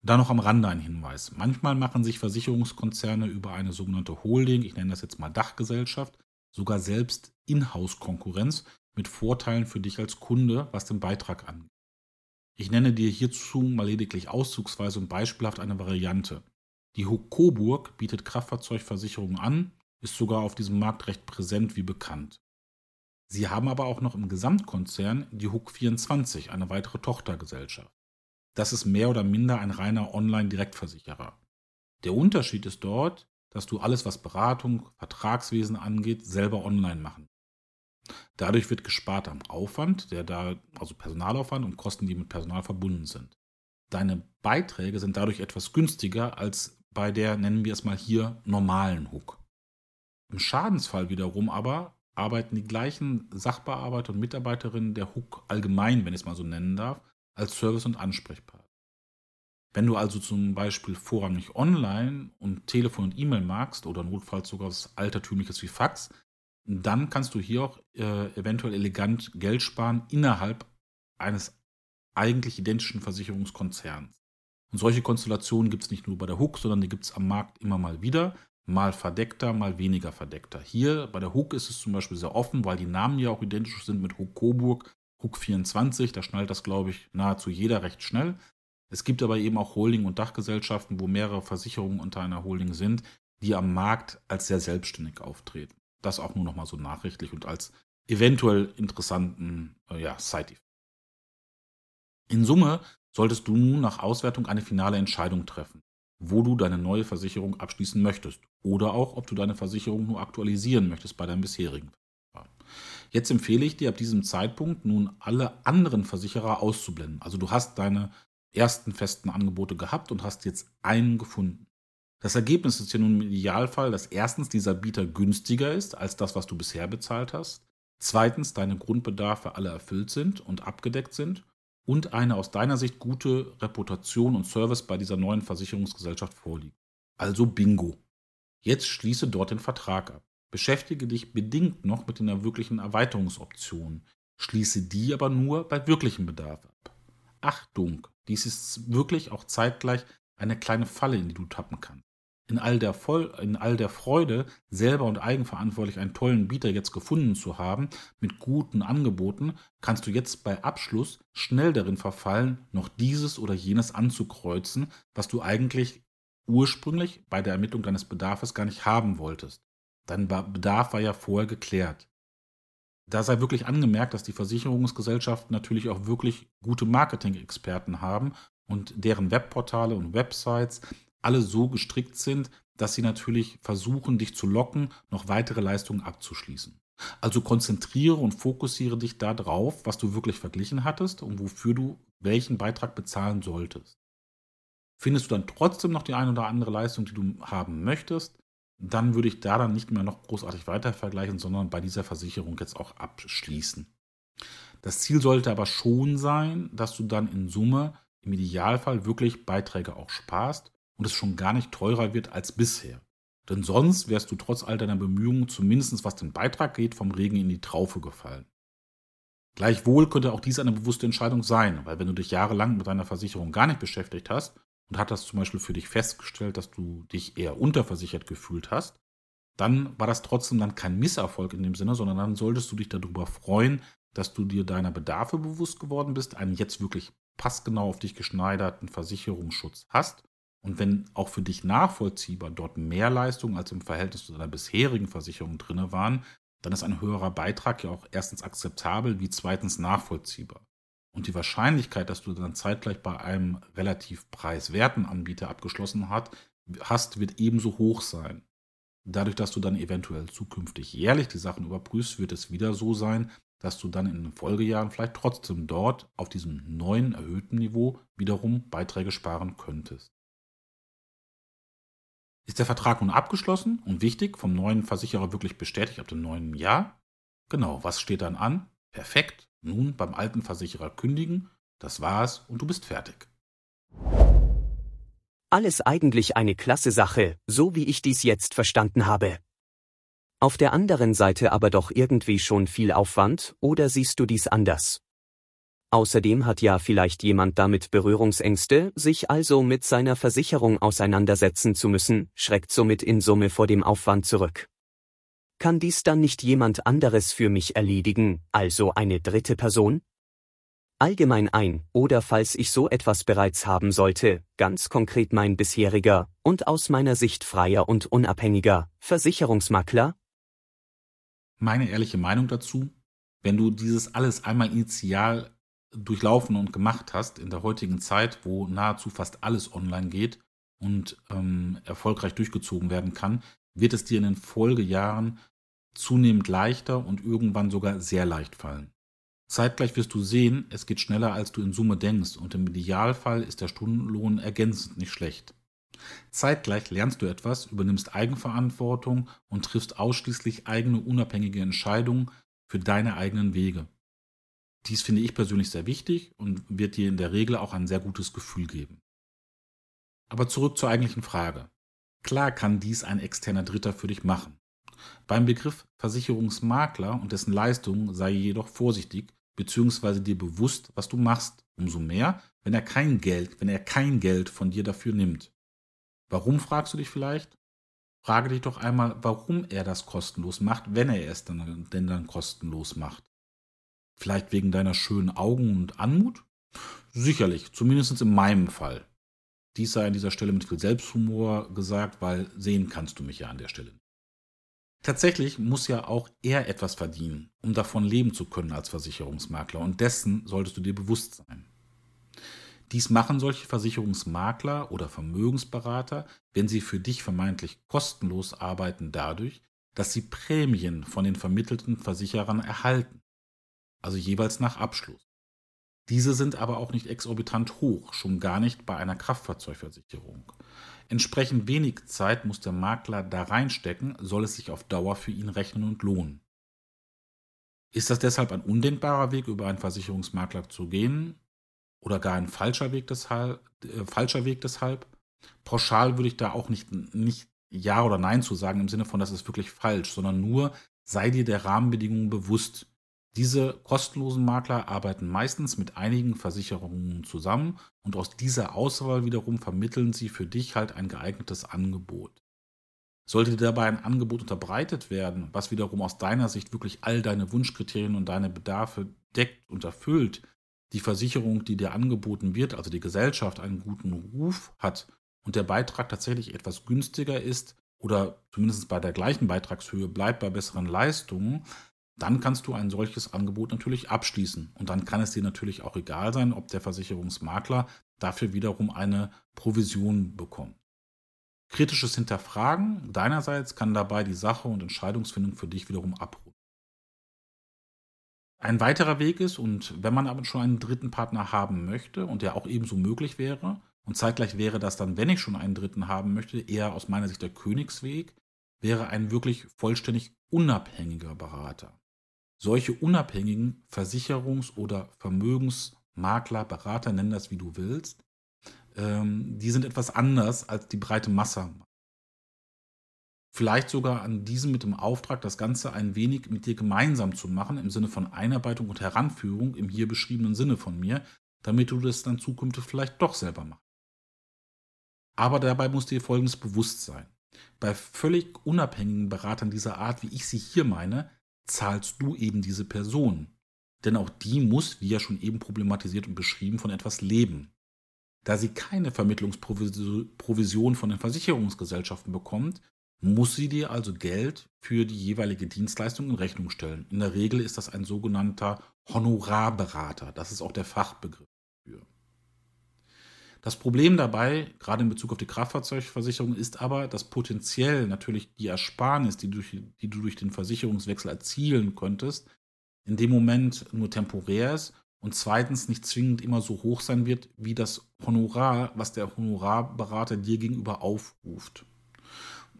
Da noch am Rande ein Hinweis. Manchmal machen sich Versicherungskonzerne über eine sogenannte Holding, ich nenne das jetzt mal Dachgesellschaft, sogar selbst Inhouse-Konkurrenz mit Vorteilen für dich als Kunde, was den Beitrag angeht. Ich nenne dir hierzu mal lediglich auszugsweise und beispielhaft eine Variante. Die Coburg bietet Kraftfahrzeugversicherungen an, ist sogar auf diesem Markt recht präsent wie bekannt. Sie haben aber auch noch im Gesamtkonzern die Huck 24, eine weitere Tochtergesellschaft. Das ist mehr oder minder ein reiner Online-Direktversicherer. Der Unterschied ist dort, dass du alles, was Beratung, Vertragswesen angeht, selber online machen. Dadurch wird gespart am Aufwand, der da, also Personalaufwand und Kosten, die mit Personal verbunden sind. Deine Beiträge sind dadurch etwas günstiger als bei der, nennen wir es mal hier, normalen Hook. Im Schadensfall wiederum aber arbeiten die gleichen Sachbearbeiter und Mitarbeiterinnen der Hook allgemein, wenn ich es mal so nennen darf, als Service- und Ansprechpartner. Wenn du also zum Beispiel vorrangig online und Telefon und E-Mail magst oder notfalls sogar was Altertümliches wie Fax, dann kannst du hier auch äh, eventuell elegant Geld sparen innerhalb eines eigentlich identischen Versicherungskonzerns. Und solche Konstellationen gibt es nicht nur bei der Hook, sondern die gibt es am Markt immer mal wieder. Mal verdeckter, mal weniger verdeckter. Hier bei der Hook ist es zum Beispiel sehr offen, weil die Namen ja auch identisch sind mit Hook Coburg Hook 24, da schnallt das, glaube ich, nahezu jeder recht schnell. Es gibt aber eben auch Holding- und Dachgesellschaften, wo mehrere Versicherungen unter einer Holding sind, die am Markt als sehr selbstständig auftreten. Das auch nur noch mal so nachrichtlich und als eventuell interessanten äh, ja, Side-Effekt. In Summe solltest du nun nach Auswertung eine finale Entscheidung treffen, wo du deine neue Versicherung abschließen möchtest oder auch, ob du deine Versicherung nur aktualisieren möchtest bei deinem bisherigen. Jetzt empfehle ich dir ab diesem Zeitpunkt nun alle anderen Versicherer auszublenden. Also du hast deine ersten festen Angebote gehabt und hast jetzt einen gefunden. Das Ergebnis ist ja nun im Idealfall, dass erstens dieser Bieter günstiger ist als das, was du bisher bezahlt hast. Zweitens deine Grundbedarfe alle erfüllt sind und abgedeckt sind. Und eine aus deiner Sicht gute Reputation und Service bei dieser neuen Versicherungsgesellschaft vorliegt. Also Bingo. Jetzt schließe dort den Vertrag ab. Beschäftige dich bedingt noch mit den wirklichen Erweiterungsoptionen, schließe die aber nur bei wirklichem Bedarf ab. Achtung, dies ist wirklich auch zeitgleich eine kleine Falle, in die du tappen kannst. In all, der Voll in all der Freude, selber und eigenverantwortlich einen tollen Bieter jetzt gefunden zu haben, mit guten Angeboten, kannst du jetzt bei Abschluss schnell darin verfallen, noch dieses oder jenes anzukreuzen, was du eigentlich ursprünglich bei der Ermittlung deines Bedarfs gar nicht haben wolltest. Dein Bedarf war ja vorher geklärt. Da sei wirklich angemerkt, dass die Versicherungsgesellschaften natürlich auch wirklich gute Marketing-Experten haben und deren Webportale und Websites alle so gestrickt sind, dass sie natürlich versuchen, dich zu locken, noch weitere Leistungen abzuschließen. Also konzentriere und fokussiere dich darauf, was du wirklich verglichen hattest und wofür du welchen Beitrag bezahlen solltest. Findest du dann trotzdem noch die eine oder andere Leistung, die du haben möchtest, dann würde ich da dann nicht mehr noch großartig weiter vergleichen, sondern bei dieser Versicherung jetzt auch abschließen. Das Ziel sollte aber schon sein, dass du dann in Summe im Idealfall wirklich Beiträge auch sparst und es schon gar nicht teurer wird als bisher. Denn sonst wärst du trotz all deiner Bemühungen, zumindest was den Beitrag geht, vom Regen in die Traufe gefallen. Gleichwohl könnte auch dies eine bewusste Entscheidung sein, weil wenn du dich jahrelang mit deiner Versicherung gar nicht beschäftigt hast und hat das zum Beispiel für dich festgestellt, dass du dich eher unterversichert gefühlt hast, dann war das trotzdem dann kein Misserfolg in dem Sinne, sondern dann solltest du dich darüber freuen, dass du dir deiner Bedarfe bewusst geworden bist, einen jetzt wirklich passgenau auf dich geschneiderten Versicherungsschutz hast Und wenn auch für dich nachvollziehbar dort mehr Leistungen als im Verhältnis zu deiner bisherigen Versicherung drin waren, dann ist ein höherer Beitrag ja auch erstens akzeptabel, wie zweitens nachvollziehbar. Und die Wahrscheinlichkeit, dass du dann zeitgleich bei einem relativ preiswerten Anbieter abgeschlossen hast, wird ebenso hoch sein. Dadurch, dass du dann eventuell zukünftig jährlich die Sachen überprüfst, wird es wieder so sein, dass du dann in den Folgejahren vielleicht trotzdem dort auf diesem neuen erhöhten Niveau wiederum Beiträge sparen könntest. Ist der Vertrag nun abgeschlossen und wichtig, vom neuen Versicherer wirklich bestätigt ab dem neuen Jahr? Genau, was steht dann an? Perfekt, nun beim alten Versicherer kündigen, das war's und du bist fertig. Alles eigentlich eine klasse Sache, so wie ich dies jetzt verstanden habe. Auf der anderen Seite aber doch irgendwie schon viel Aufwand, oder siehst du dies anders? Außerdem hat ja vielleicht jemand damit Berührungsängste, sich also mit seiner Versicherung auseinandersetzen zu müssen, schreckt somit in Summe vor dem Aufwand zurück. Kann dies dann nicht jemand anderes für mich erledigen, also eine dritte Person? Allgemein ein, oder falls ich so etwas bereits haben sollte, ganz konkret mein bisheriger und aus meiner Sicht freier und unabhängiger Versicherungsmakler, meine ehrliche Meinung dazu, wenn du dieses alles einmal initial durchlaufen und gemacht hast in der heutigen Zeit, wo nahezu fast alles online geht und ähm, erfolgreich durchgezogen werden kann, wird es dir in den Folgejahren zunehmend leichter und irgendwann sogar sehr leicht fallen. Zeitgleich wirst du sehen, es geht schneller, als du in Summe denkst, und im Idealfall ist der Stundenlohn ergänzend nicht schlecht. Zeitgleich lernst du etwas, übernimmst Eigenverantwortung und triffst ausschließlich eigene unabhängige Entscheidungen für deine eigenen Wege. Dies finde ich persönlich sehr wichtig und wird dir in der Regel auch ein sehr gutes Gefühl geben. Aber zurück zur eigentlichen Frage. Klar kann dies ein externer Dritter für dich machen. Beim Begriff Versicherungsmakler und dessen Leistung sei jedoch vorsichtig bzw. dir bewusst, was du machst, umso mehr, wenn er kein Geld, wenn er kein Geld von dir dafür nimmt. Warum fragst du dich vielleicht? Frage dich doch einmal, warum er das kostenlos macht, wenn er es denn dann kostenlos macht. Vielleicht wegen deiner schönen Augen und Anmut? Sicherlich, zumindest in meinem Fall. Dies sei an dieser Stelle mit viel Selbsthumor gesagt, weil sehen kannst du mich ja an der Stelle. Tatsächlich muss ja auch er etwas verdienen, um davon leben zu können als Versicherungsmakler, und dessen solltest du dir bewusst sein. Dies machen solche Versicherungsmakler oder Vermögensberater, wenn sie für dich vermeintlich kostenlos arbeiten, dadurch, dass sie Prämien von den vermittelten Versicherern erhalten, also jeweils nach Abschluss. Diese sind aber auch nicht exorbitant hoch, schon gar nicht bei einer Kraftfahrzeugversicherung. Entsprechend wenig Zeit muss der Makler da reinstecken, soll es sich auf Dauer für ihn rechnen und lohnen. Ist das deshalb ein undenkbarer Weg, über einen Versicherungsmakler zu gehen? oder gar ein falscher Weg deshalb, äh, falscher Weg deshalb. Pauschal würde ich da auch nicht, nicht Ja oder Nein zu sagen, im Sinne von, das ist wirklich falsch, sondern nur, sei dir der Rahmenbedingungen bewusst. Diese kostenlosen Makler arbeiten meistens mit einigen Versicherungen zusammen und aus dieser Auswahl wiederum vermitteln sie für dich halt ein geeignetes Angebot. Sollte dir dabei ein Angebot unterbreitet werden, was wiederum aus deiner Sicht wirklich all deine Wunschkriterien und deine Bedarfe deckt und erfüllt, die Versicherung, die dir angeboten wird, also die Gesellschaft, einen guten Ruf hat und der Beitrag tatsächlich etwas günstiger ist oder zumindest bei der gleichen Beitragshöhe bleibt bei besseren Leistungen, dann kannst du ein solches Angebot natürlich abschließen. Und dann kann es dir natürlich auch egal sein, ob der Versicherungsmakler dafür wiederum eine Provision bekommt. Kritisches Hinterfragen deinerseits kann dabei die Sache und Entscheidungsfindung für dich wiederum abrunden. Ein weiterer Weg ist, und wenn man aber schon einen dritten Partner haben möchte und der auch ebenso möglich wäre, und zeitgleich wäre das dann, wenn ich schon einen dritten haben möchte, eher aus meiner Sicht der Königsweg, wäre ein wirklich vollständig unabhängiger Berater. Solche unabhängigen Versicherungs- oder Vermögensmakler, Berater, nennen das wie du willst, ähm, die sind etwas anders als die breite Masse vielleicht sogar an diesem mit dem Auftrag, das Ganze ein wenig mit dir gemeinsam zu machen, im Sinne von Einarbeitung und Heranführung im hier beschriebenen Sinne von mir, damit du das dann zukünftig vielleicht doch selber machst. Aber dabei muss dir Folgendes bewusst sein. Bei völlig unabhängigen Beratern dieser Art, wie ich sie hier meine, zahlst du eben diese Person. Denn auch die muss, wie ja schon eben problematisiert und beschrieben, von etwas leben. Da sie keine Vermittlungsprovision von den Versicherungsgesellschaften bekommt, muss sie dir also Geld für die jeweilige Dienstleistung in Rechnung stellen. In der Regel ist das ein sogenannter Honorarberater. Das ist auch der Fachbegriff dafür. Das Problem dabei, gerade in Bezug auf die Kraftfahrzeugversicherung, ist aber, dass potenziell natürlich die Ersparnis, die, durch, die du durch den Versicherungswechsel erzielen könntest, in dem Moment nur temporär ist und zweitens nicht zwingend immer so hoch sein wird, wie das Honorar, was der Honorarberater dir gegenüber aufruft.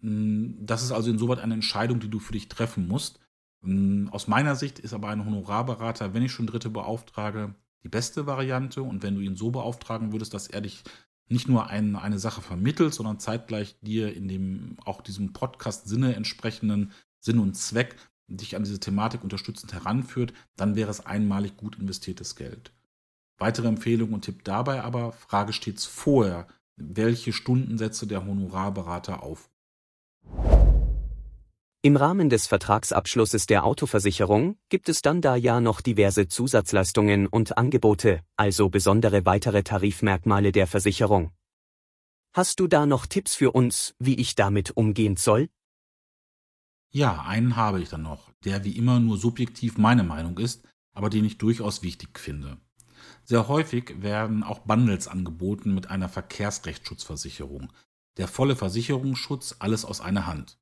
Mm, das ist also insoweit eine Entscheidung, die du für dich treffen musst. Mm, aus meiner Sicht ist aber ein Honorarberater, wenn ich schon Dritte beauftrage, die beste Variante. Und wenn du ihn so beauftragen würdest, dass er dich nicht nur ein, eine Sache vermittelt, sondern zeitgleich dir in dem auch diesem Podcast-Sinne entsprechenden Sinn und Zweck dich an diese Thematik unterstützend heranführt, dann wäre es einmalig gut investiertes Geld. Weitere Empfehlung und Tipp dabei aber, frage stets vorher, welche Stundensätze der Honorarberater auf. Im Rahmen des Vertragsabschlusses der Autoversicherung gibt es dann da ja noch diverse Zusatzleistungen und Angebote, also besondere weitere Tarifmerkmale der Versicherung. Hast du da noch Tipps für uns, wie ich damit umgehen soll? Ja, einen habe ich dann noch, der wie immer nur subjektiv meine Meinung ist, aber den ich durchaus wichtig finde. Sehr häufig werden auch Bundles angeboten mit einer Verkehrsrechtsschutzversicherung. Der volle Versicherungsschutz, alles aus einer Hand.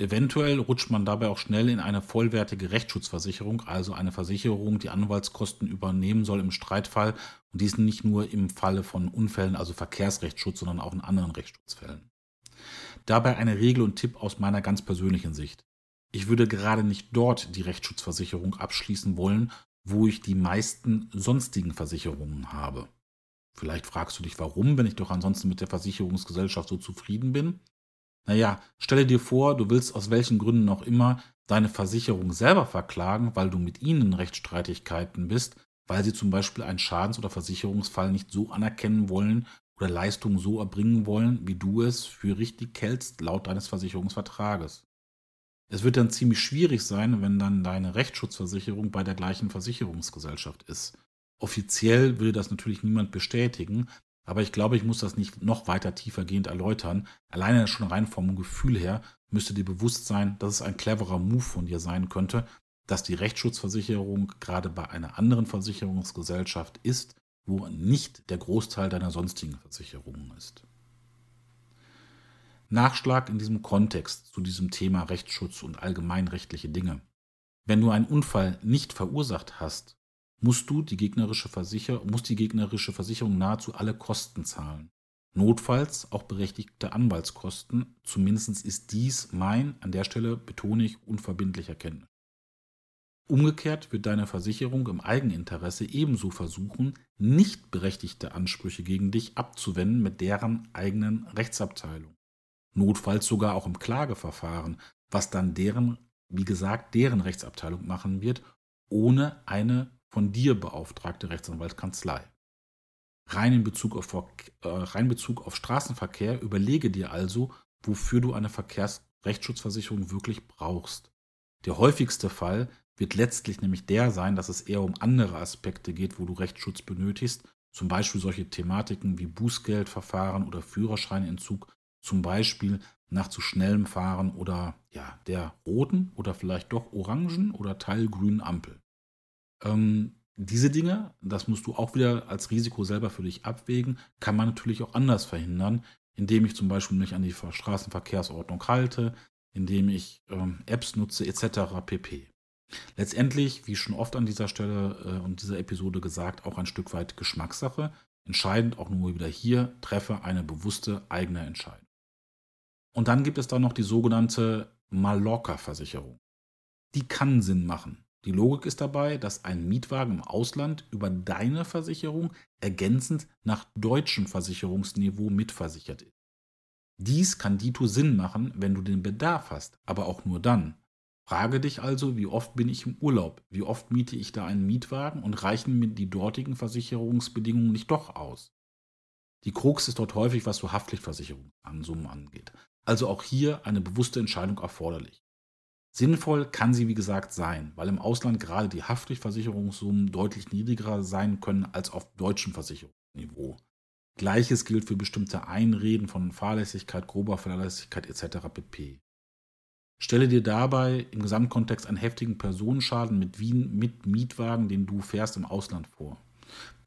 Eventuell rutscht man dabei auch schnell in eine vollwertige Rechtsschutzversicherung, also eine Versicherung, die Anwaltskosten übernehmen soll im Streitfall und diesen nicht nur im Falle von Unfällen, also Verkehrsrechtsschutz, sondern auch in anderen Rechtsschutzfällen. Dabei eine Regel und Tipp aus meiner ganz persönlichen Sicht. Ich würde gerade nicht dort die Rechtsschutzversicherung abschließen wollen, wo ich die meisten sonstigen Versicherungen habe. Vielleicht fragst du dich, warum, wenn ich doch ansonsten mit der Versicherungsgesellschaft so zufrieden bin? Naja, stelle dir vor, du willst aus welchen Gründen auch immer deine Versicherung selber verklagen, weil du mit ihnen in Rechtsstreitigkeiten bist, weil sie zum Beispiel einen Schadens- oder Versicherungsfall nicht so anerkennen wollen oder Leistungen so erbringen wollen, wie du es für richtig hältst, laut deines Versicherungsvertrages. Es wird dann ziemlich schwierig sein, wenn dann deine Rechtsschutzversicherung bei der gleichen Versicherungsgesellschaft ist. Offiziell will das natürlich niemand bestätigen, aber ich glaube, ich muss das nicht noch weiter tiefergehend erläutern. Alleine schon rein vom Gefühl her müsste dir bewusst sein, dass es ein cleverer Move von dir sein könnte, dass die Rechtsschutzversicherung gerade bei einer anderen Versicherungsgesellschaft ist wo nicht der Großteil deiner sonstigen Versicherungen ist. Nachschlag in diesem Kontext zu diesem Thema Rechtsschutz und allgemeinrechtliche Dinge. Wenn du einen Unfall nicht verursacht hast, musst du die gegnerische, Versicher muss die gegnerische Versicherung nahezu alle Kosten zahlen. Notfalls auch berechtigte Anwaltskosten. Zumindest ist dies mein, an der Stelle betone ich, unverbindlicher Kenntnis. Umgekehrt wird deine Versicherung im Eigeninteresse ebenso versuchen, nicht berechtigte Ansprüche gegen dich abzuwenden mit deren eigenen Rechtsabteilung. Notfalls sogar auch im Klageverfahren, was dann deren, wie gesagt, deren Rechtsabteilung machen wird, ohne eine von dir beauftragte Rechtsanwaltskanzlei. Rein in Bezug auf, äh, rein Bezug auf Straßenverkehr überlege dir also, wofür du eine Verkehrsrechtsschutzversicherung wirklich brauchst. Der häufigste Fall wird letztlich nämlich der sein, dass es eher um andere Aspekte geht, wo du Rechtsschutz benötigst. Zum Beispiel solche Thematiken wie Bußgeldverfahren oder Führerscheinentzug, zum Beispiel nach zu schnellem Fahren oder ja, der roten oder vielleicht doch orangen oder teilgrünen Ampel. Ähm, diese Dinge, das musst du auch wieder als Risiko selber für dich abwägen, kann man natürlich auch anders verhindern, indem ich zum Beispiel mich an die Straßenverkehrsordnung halte, indem ich ähm, Apps nutze etc. pp. Letztendlich, wie schon oft an dieser Stelle äh, und dieser Episode gesagt, auch ein Stück weit Geschmackssache. Entscheidend auch nur wieder hier, treffe eine bewusste eigene Entscheidung. Und dann gibt es da noch die sogenannte Mallorca-Versicherung. Die kann Sinn machen. Die Logik ist dabei, dass ein Mietwagen im Ausland über deine Versicherung ergänzend nach deutschem Versicherungsniveau mitversichert ist. Dies kann dito Sinn machen, wenn du den Bedarf hast, aber auch nur dann. Frage dich also, wie oft bin ich im Urlaub? Wie oft miete ich da einen Mietwagen und reichen mir die dortigen Versicherungsbedingungen nicht doch aus? Die Krux ist dort häufig, was so Haftpflichtversicherungssummen angeht. Also auch hier eine bewusste Entscheidung erforderlich. Sinnvoll kann sie wie gesagt sein, weil im Ausland gerade die Haftpflichtversicherungssummen deutlich niedriger sein können als auf deutschem Versicherungsniveau. Gleiches gilt für bestimmte Einreden von Fahrlässigkeit, grober Fahrlässigkeit etc. pp. Stelle dir dabei im Gesamtkontext einen heftigen Personenschaden mit, Wien, mit Mietwagen, den du fährst, im Ausland vor.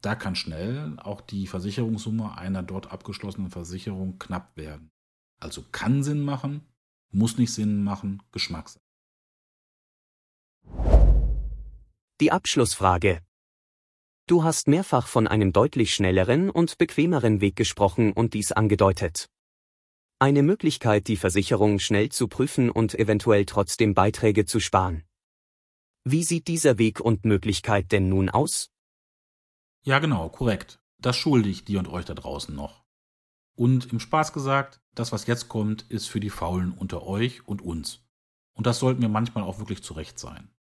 Da kann schnell auch die Versicherungssumme einer dort abgeschlossenen Versicherung knapp werden. Also kann Sinn machen, muss nicht Sinn machen, Geschmackssache. Die Abschlussfrage. Du hast mehrfach von einem deutlich schnelleren und bequemeren Weg gesprochen und dies angedeutet. Eine Möglichkeit, die Versicherung schnell zu prüfen und eventuell trotzdem Beiträge zu sparen. Wie sieht dieser Weg und Möglichkeit denn nun aus? Ja, genau, korrekt. Das schulde ich dir und euch da draußen noch. Und im Spaß gesagt, das, was jetzt kommt, ist für die Faulen unter euch und uns. Und das sollten wir manchmal auch wirklich zurecht sein.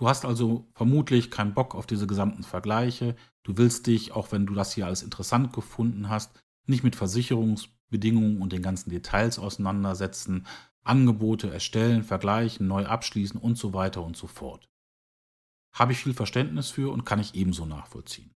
Du hast also vermutlich keinen Bock auf diese gesamten Vergleiche. Du willst dich, auch wenn du das hier alles interessant gefunden hast, nicht mit Versicherungsbedingungen und den ganzen Details auseinandersetzen, Angebote erstellen, vergleichen, neu abschließen und so weiter und so fort. Habe ich viel Verständnis für und kann ich ebenso nachvollziehen.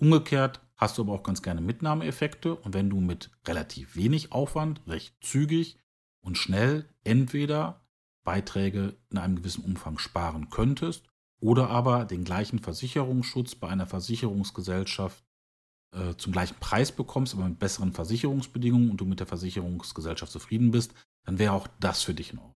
Umgekehrt hast du aber auch ganz gerne Mitnahmeeffekte und wenn du mit relativ wenig Aufwand recht zügig und schnell entweder Beiträge in einem gewissen Umfang sparen könntest oder aber den gleichen Versicherungsschutz bei einer Versicherungsgesellschaft äh, zum gleichen Preis bekommst, aber mit besseren Versicherungsbedingungen und du mit der Versicherungsgesellschaft zufrieden bist, dann wäre auch das für dich in Ordnung.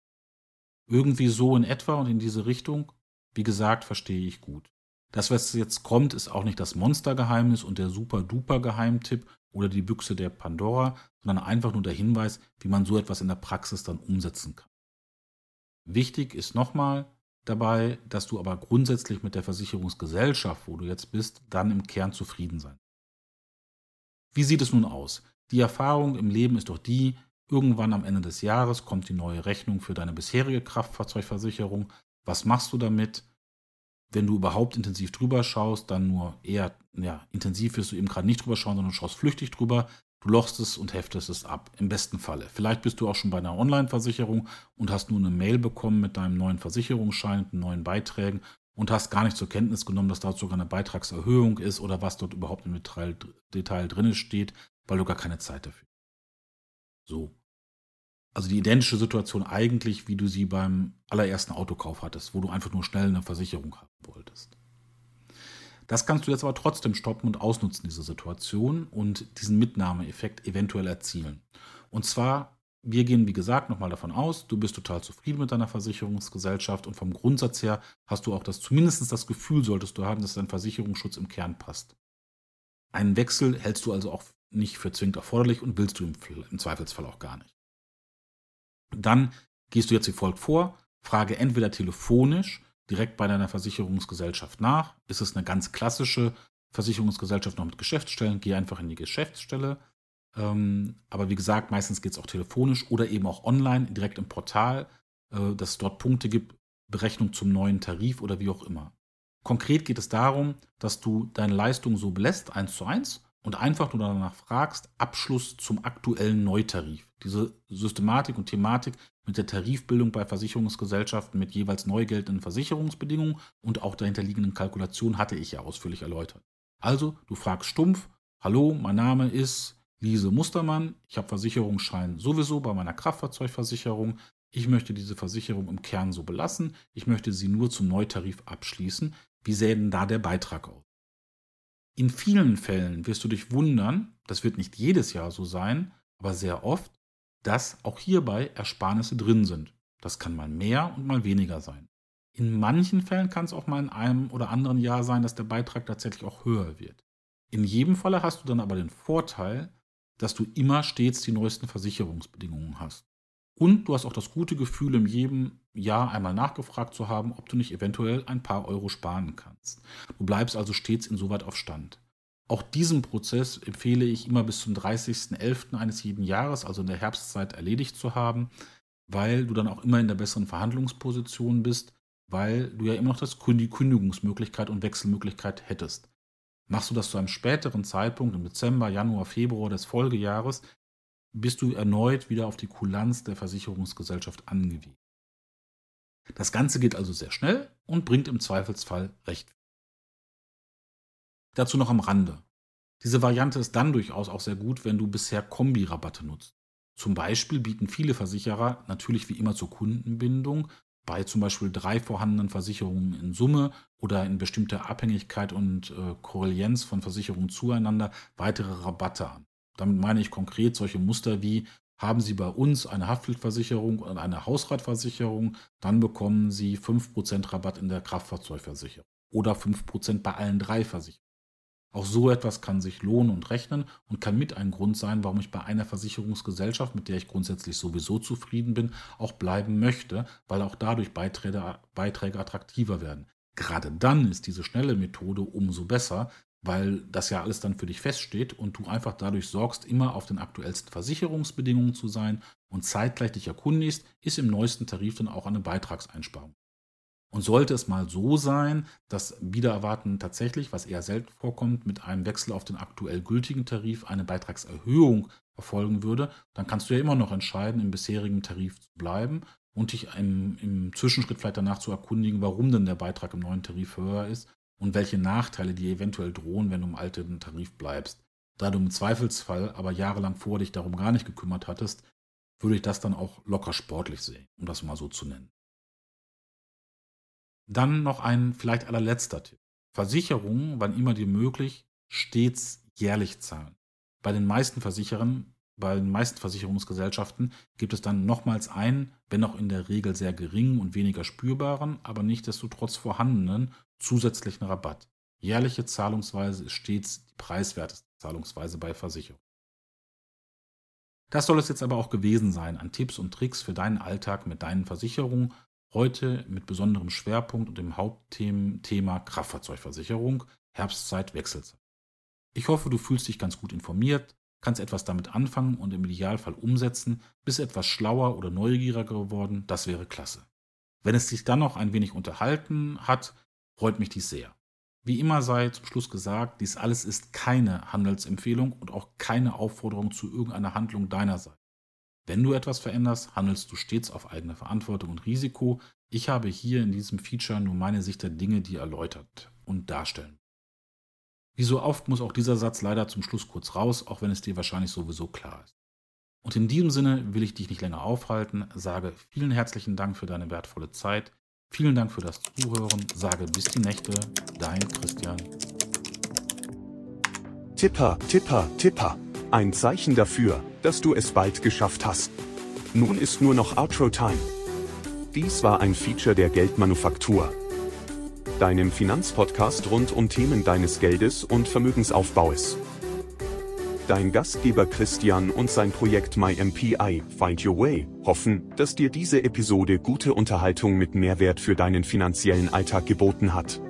Irgendwie so in etwa und in diese Richtung, wie gesagt, verstehe ich gut. Das, was jetzt kommt, ist auch nicht das Monstergeheimnis und der super-duper-Geheimtipp oder die Büchse der Pandora, sondern einfach nur der Hinweis, wie man so etwas in der Praxis dann umsetzen kann. Wichtig ist nochmal dabei, dass du aber grundsätzlich mit der Versicherungsgesellschaft, wo du jetzt bist, dann im Kern zufrieden sein. Wie sieht es nun aus? Die Erfahrung im Leben ist doch die, irgendwann am Ende des Jahres kommt die neue Rechnung für deine bisherige Kraftfahrzeugversicherung. Was machst du damit? wenn du überhaupt intensiv drüber schaust, dann nur eher, ja, intensiv wirst du eben gerade nicht drüber schauen, sondern schaust flüchtig drüber. Du lochst es und heftest es ab, im besten Falle. Vielleicht bist du auch schon bei einer Online-Versicherung und hast nur eine Mail bekommen mit deinem neuen Versicherungsschein, mit neuen Beiträgen und hast gar nicht zur Kenntnis genommen, dass dort sogar eine Beitragserhöhung ist oder was dort überhaupt im Detail, Detail drin steht, weil du gar keine Zeit dafür hast. So. Also die identische Situation eigentlich, wie du sie beim allerersten Autokauf hattest, wo du einfach nur schnell eine Versicherung haben wolltest. Das kannst du jetzt aber trotzdem stoppen und ausnutzen, diese Situation, und diesen Mitnahmeeffekt eventuell erzielen. Und zwar, wir gehen, wie gesagt, nochmal davon aus, du bist total zufrieden mit deiner Versicherungsgesellschaft und vom Grundsatz her hast du auch das, zumindest das Gefühl solltest du haben, dass dein Versicherungsschutz im Kern passt. Einen Wechsel hältst du also auch nicht für zwingend erforderlich und willst du im, im Zweifelsfall auch gar nicht. Dann gehst du jetzt wie folgt vor, frage entweder telefonisch direkt bei deiner Versicherungsgesellschaft nach. Ist es eine ganz klassische Versicherungsgesellschaft noch mit Geschäftsstellen? Geh einfach in die Geschäftsstelle. Ähm, aber wie gesagt, meistens geht es auch telefonisch oder eben auch online, direkt im Portal, äh, dass es dort Punkte gibt, Berechnung zum neuen Tarif oder wie auch immer. Konkret geht es darum, dass du deine Leistung so belässt, eins zu eins, und einfach nur danach fragst, Abschluss zum aktuellen Neutarif. Diese Systematik und Thematik mit der Tarifbildung bei Versicherungsgesellschaften mit jeweils neu geltenden Versicherungsbedingungen und auch dahinterliegenden Kalkulationen hatte ich ja ausführlich erläutert. Also, du fragst stumpf, hallo, mein Name ist Lise Mustermann, ich habe Versicherungsschein sowieso bei meiner Kraftfahrzeugversicherung. Ich möchte diese Versicherung im Kern so belassen, ich möchte sie nur zum Neutarif abschließen. Wie sähe denn da der Beitrag aus? In vielen Fällen wirst du dich wundern, das wird nicht jedes Jahr so sein, aber sehr oft, dass auch hierbei Ersparnisse drin sind. Das kann mal mehr und mal weniger sein. In manchen Fällen kann es auch mal in einem oder anderen Jahr sein, dass der Beitrag tatsächlich auch höher wird. In jedem Falle hast du dann aber den Vorteil, dass du immer stets die neuesten Versicherungsbedingungen hast. Und du hast auch das gute Gefühl, in jedem Jahr einmal nachgefragt zu haben, ob du nicht eventuell ein paar Euro sparen kannst. Du bleibst also stets insoweit auf Stand. Auch diesen Prozess empfehle ich immer bis zum 30.11. eines jeden Jahres, also in der Herbstzeit, erledigt zu haben, weil du dann auch immer in der besseren Verhandlungsposition bist, weil du ja immer noch das, die Kündigungsmöglichkeit und Wechselmöglichkeit hättest. Machst du das zu einem späteren Zeitpunkt, im Dezember, Januar, Februar des Folgejahres, bist du erneut wieder auf die Kulanz der Versicherungsgesellschaft angewiesen. Das Ganze geht also sehr schnell und bringt im Zweifelsfall recht. Dazu noch am Rande. Diese Variante ist dann durchaus auch sehr gut, wenn du bisher Kombi-Rabatte nutzt. Zum Beispiel bieten viele Versicherer natürlich wie immer zur Kundenbindung bei zum Beispiel drei vorhandenen Versicherungen in Summe oder in bestimmter Abhängigkeit und äh, Korrelienz von Versicherungen zueinander weitere Rabatte an. Damit meine ich konkret solche Muster wie haben Sie bei uns eine Haftpflichtversicherung und eine Hausratversicherung, dann bekommen Sie 5% Rabatt in der Kraftfahrzeugversicherung oder 5% bei allen drei Versicherungen. Auch so etwas kann sich lohnen und rechnen und kann mit ein Grund sein, warum ich bei einer Versicherungsgesellschaft, mit der ich grundsätzlich sowieso zufrieden bin, auch bleiben möchte, weil auch dadurch Beiträge, Beiträge attraktiver werden. Gerade dann ist diese schnelle Methode umso besser, weil das ja alles dann für dich feststeht und du einfach dadurch sorgst, immer auf den aktuellsten Versicherungsbedingungen zu sein und zeitgleich dich erkundigst, ist im neuesten Tarif dann auch eine Beitragseinsparung. Und sollte es mal so sein, dass wieder erwarten tatsächlich, was eher selten vorkommt, mit einem Wechsel auf den aktuell gültigen Tarif eine Beitragserhöhung erfolgen würde, dann kannst du ja immer noch entscheiden, im bisherigen Tarif zu bleiben und dich im, im Zwischenschritt vielleicht danach zu erkundigen, warum denn der Beitrag im neuen Tarif höher ist und welche Nachteile dir eventuell drohen, wenn du im alten Tarif bleibst. Da du im Zweifelsfall aber jahrelang vor dich darum gar nicht gekümmert hattest, würde ich das dann auch locker sportlich sehen, um das mal so zu nennen. Dann noch ein vielleicht allerletzter Tipp. Versicherungen, wann immer dir möglich, stets jährlich zahlen. Bei den meisten Versicherern, bei den meisten Versicherungsgesellschaften gibt es dann nochmals einen, wenn auch in der Regel sehr geringen und weniger spürbaren, aber nichtsdestotrotz vorhandenen zusätzlichen Rabatt. Jährliche Zahlungsweise ist stets die preiswerteste Zahlungsweise bei Versicherungen. Das soll es jetzt aber auch gewesen sein an Tipps und Tricks für deinen Alltag mit deinen Versicherungen Heute mit besonderem Schwerpunkt und dem Hauptthema Kraftfahrzeugversicherung, Herbstzeit, Wechselzeit. Ich hoffe, du fühlst dich ganz gut informiert, kannst etwas damit anfangen und im Idealfall umsetzen, bist etwas schlauer oder neugieriger geworden, das wäre klasse. Wenn es dich dann noch ein wenig unterhalten hat, freut mich dies sehr. Wie immer sei zum Schluss gesagt, dies alles ist keine Handelsempfehlung und auch keine Aufforderung zu irgendeiner Handlung deinerseits. Wenn du etwas veränderst, handelst du stets auf eigene Verantwortung und Risiko. Ich habe hier in diesem Feature nur meine Sicht der Dinge, die erläutert und darstellen. Wie so oft muss auch dieser Satz leider zum Schluss kurz raus, auch wenn es dir wahrscheinlich sowieso klar ist. Und in diesem Sinne will ich dich nicht länger aufhalten, sage vielen herzlichen Dank für deine wertvolle Zeit, vielen Dank für das Zuhören, sage bis die Nächte, dein Christian. Tipper, Tipper, Tipper. Ein Zeichen dafür, dass du es bald geschafft hast. Nun ist nur noch Outro-Time. Dies war ein Feature der Geldmanufaktur. Deinem Finanzpodcast rund um Themen deines Geldes und Vermögensaufbaues. Dein Gastgeber Christian und sein Projekt MyMPI Find Your Way hoffen, dass dir diese Episode gute Unterhaltung mit Mehrwert für deinen finanziellen Alltag geboten hat.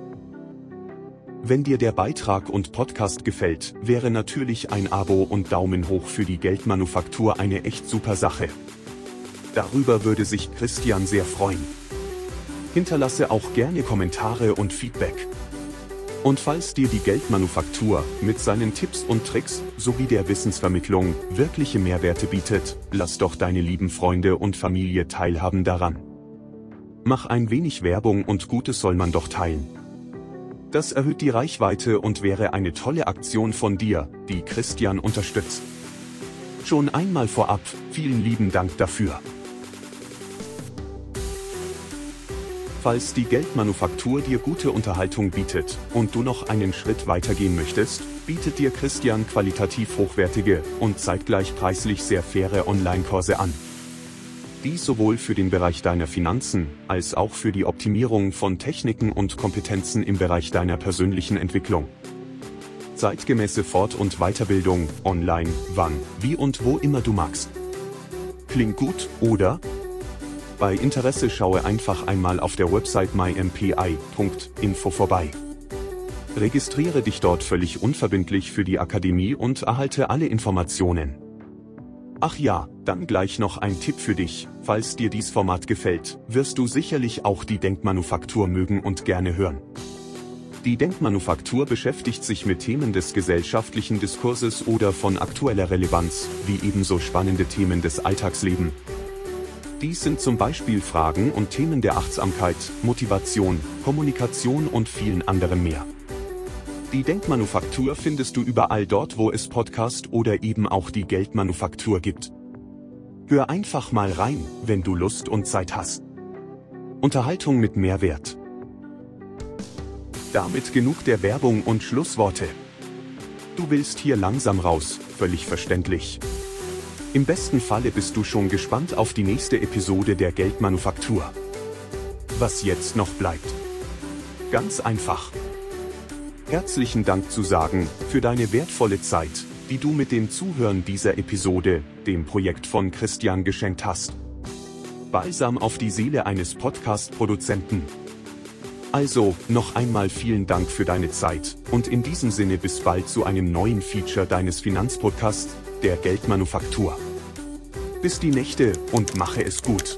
Wenn dir der Beitrag und Podcast gefällt, wäre natürlich ein Abo und Daumen hoch für die Geldmanufaktur eine echt super Sache. Darüber würde sich Christian sehr freuen. Hinterlasse auch gerne Kommentare und Feedback. Und falls dir die Geldmanufaktur mit seinen Tipps und Tricks sowie der Wissensvermittlung wirkliche Mehrwerte bietet, lass doch deine lieben Freunde und Familie teilhaben daran. Mach ein wenig Werbung und Gutes soll man doch teilen. Das erhöht die Reichweite und wäre eine tolle Aktion von dir, die Christian unterstützt. Schon einmal vorab, vielen lieben Dank dafür. Falls die Geldmanufaktur dir gute Unterhaltung bietet und du noch einen Schritt weitergehen möchtest, bietet dir Christian qualitativ hochwertige und zeitgleich preislich sehr faire Online-Kurse an. Dies sowohl für den Bereich deiner Finanzen, als auch für die Optimierung von Techniken und Kompetenzen im Bereich deiner persönlichen Entwicklung. Zeitgemäße Fort- und Weiterbildung, online, wann, wie und wo immer du magst. Klingt gut, oder? Bei Interesse schaue einfach einmal auf der Website mympi.info vorbei. Registriere dich dort völlig unverbindlich für die Akademie und erhalte alle Informationen. Ach ja, dann gleich noch ein Tipp für dich, falls dir dies Format gefällt, wirst du sicherlich auch die Denkmanufaktur mögen und gerne hören. Die Denkmanufaktur beschäftigt sich mit Themen des gesellschaftlichen Diskurses oder von aktueller Relevanz, wie ebenso spannende Themen des Alltagslebens. Dies sind zum Beispiel Fragen und Themen der Achtsamkeit, Motivation, Kommunikation und vielen anderen mehr. Die Denkmanufaktur findest du überall dort, wo es Podcast oder eben auch die Geldmanufaktur gibt. Hör einfach mal rein, wenn du Lust und Zeit hast. Unterhaltung mit Mehrwert. Damit genug der Werbung und Schlussworte. Du willst hier langsam raus, völlig verständlich. Im besten Falle bist du schon gespannt auf die nächste Episode der Geldmanufaktur. Was jetzt noch bleibt. Ganz einfach. Herzlichen Dank zu sagen für deine wertvolle Zeit, die du mit dem Zuhören dieser Episode, dem Projekt von Christian geschenkt hast. Balsam auf die Seele eines Podcast-Produzenten. Also, noch einmal vielen Dank für deine Zeit und in diesem Sinne bis bald zu einem neuen Feature deines Finanzpodcasts, der Geldmanufaktur. Bis die Nächte und mache es gut.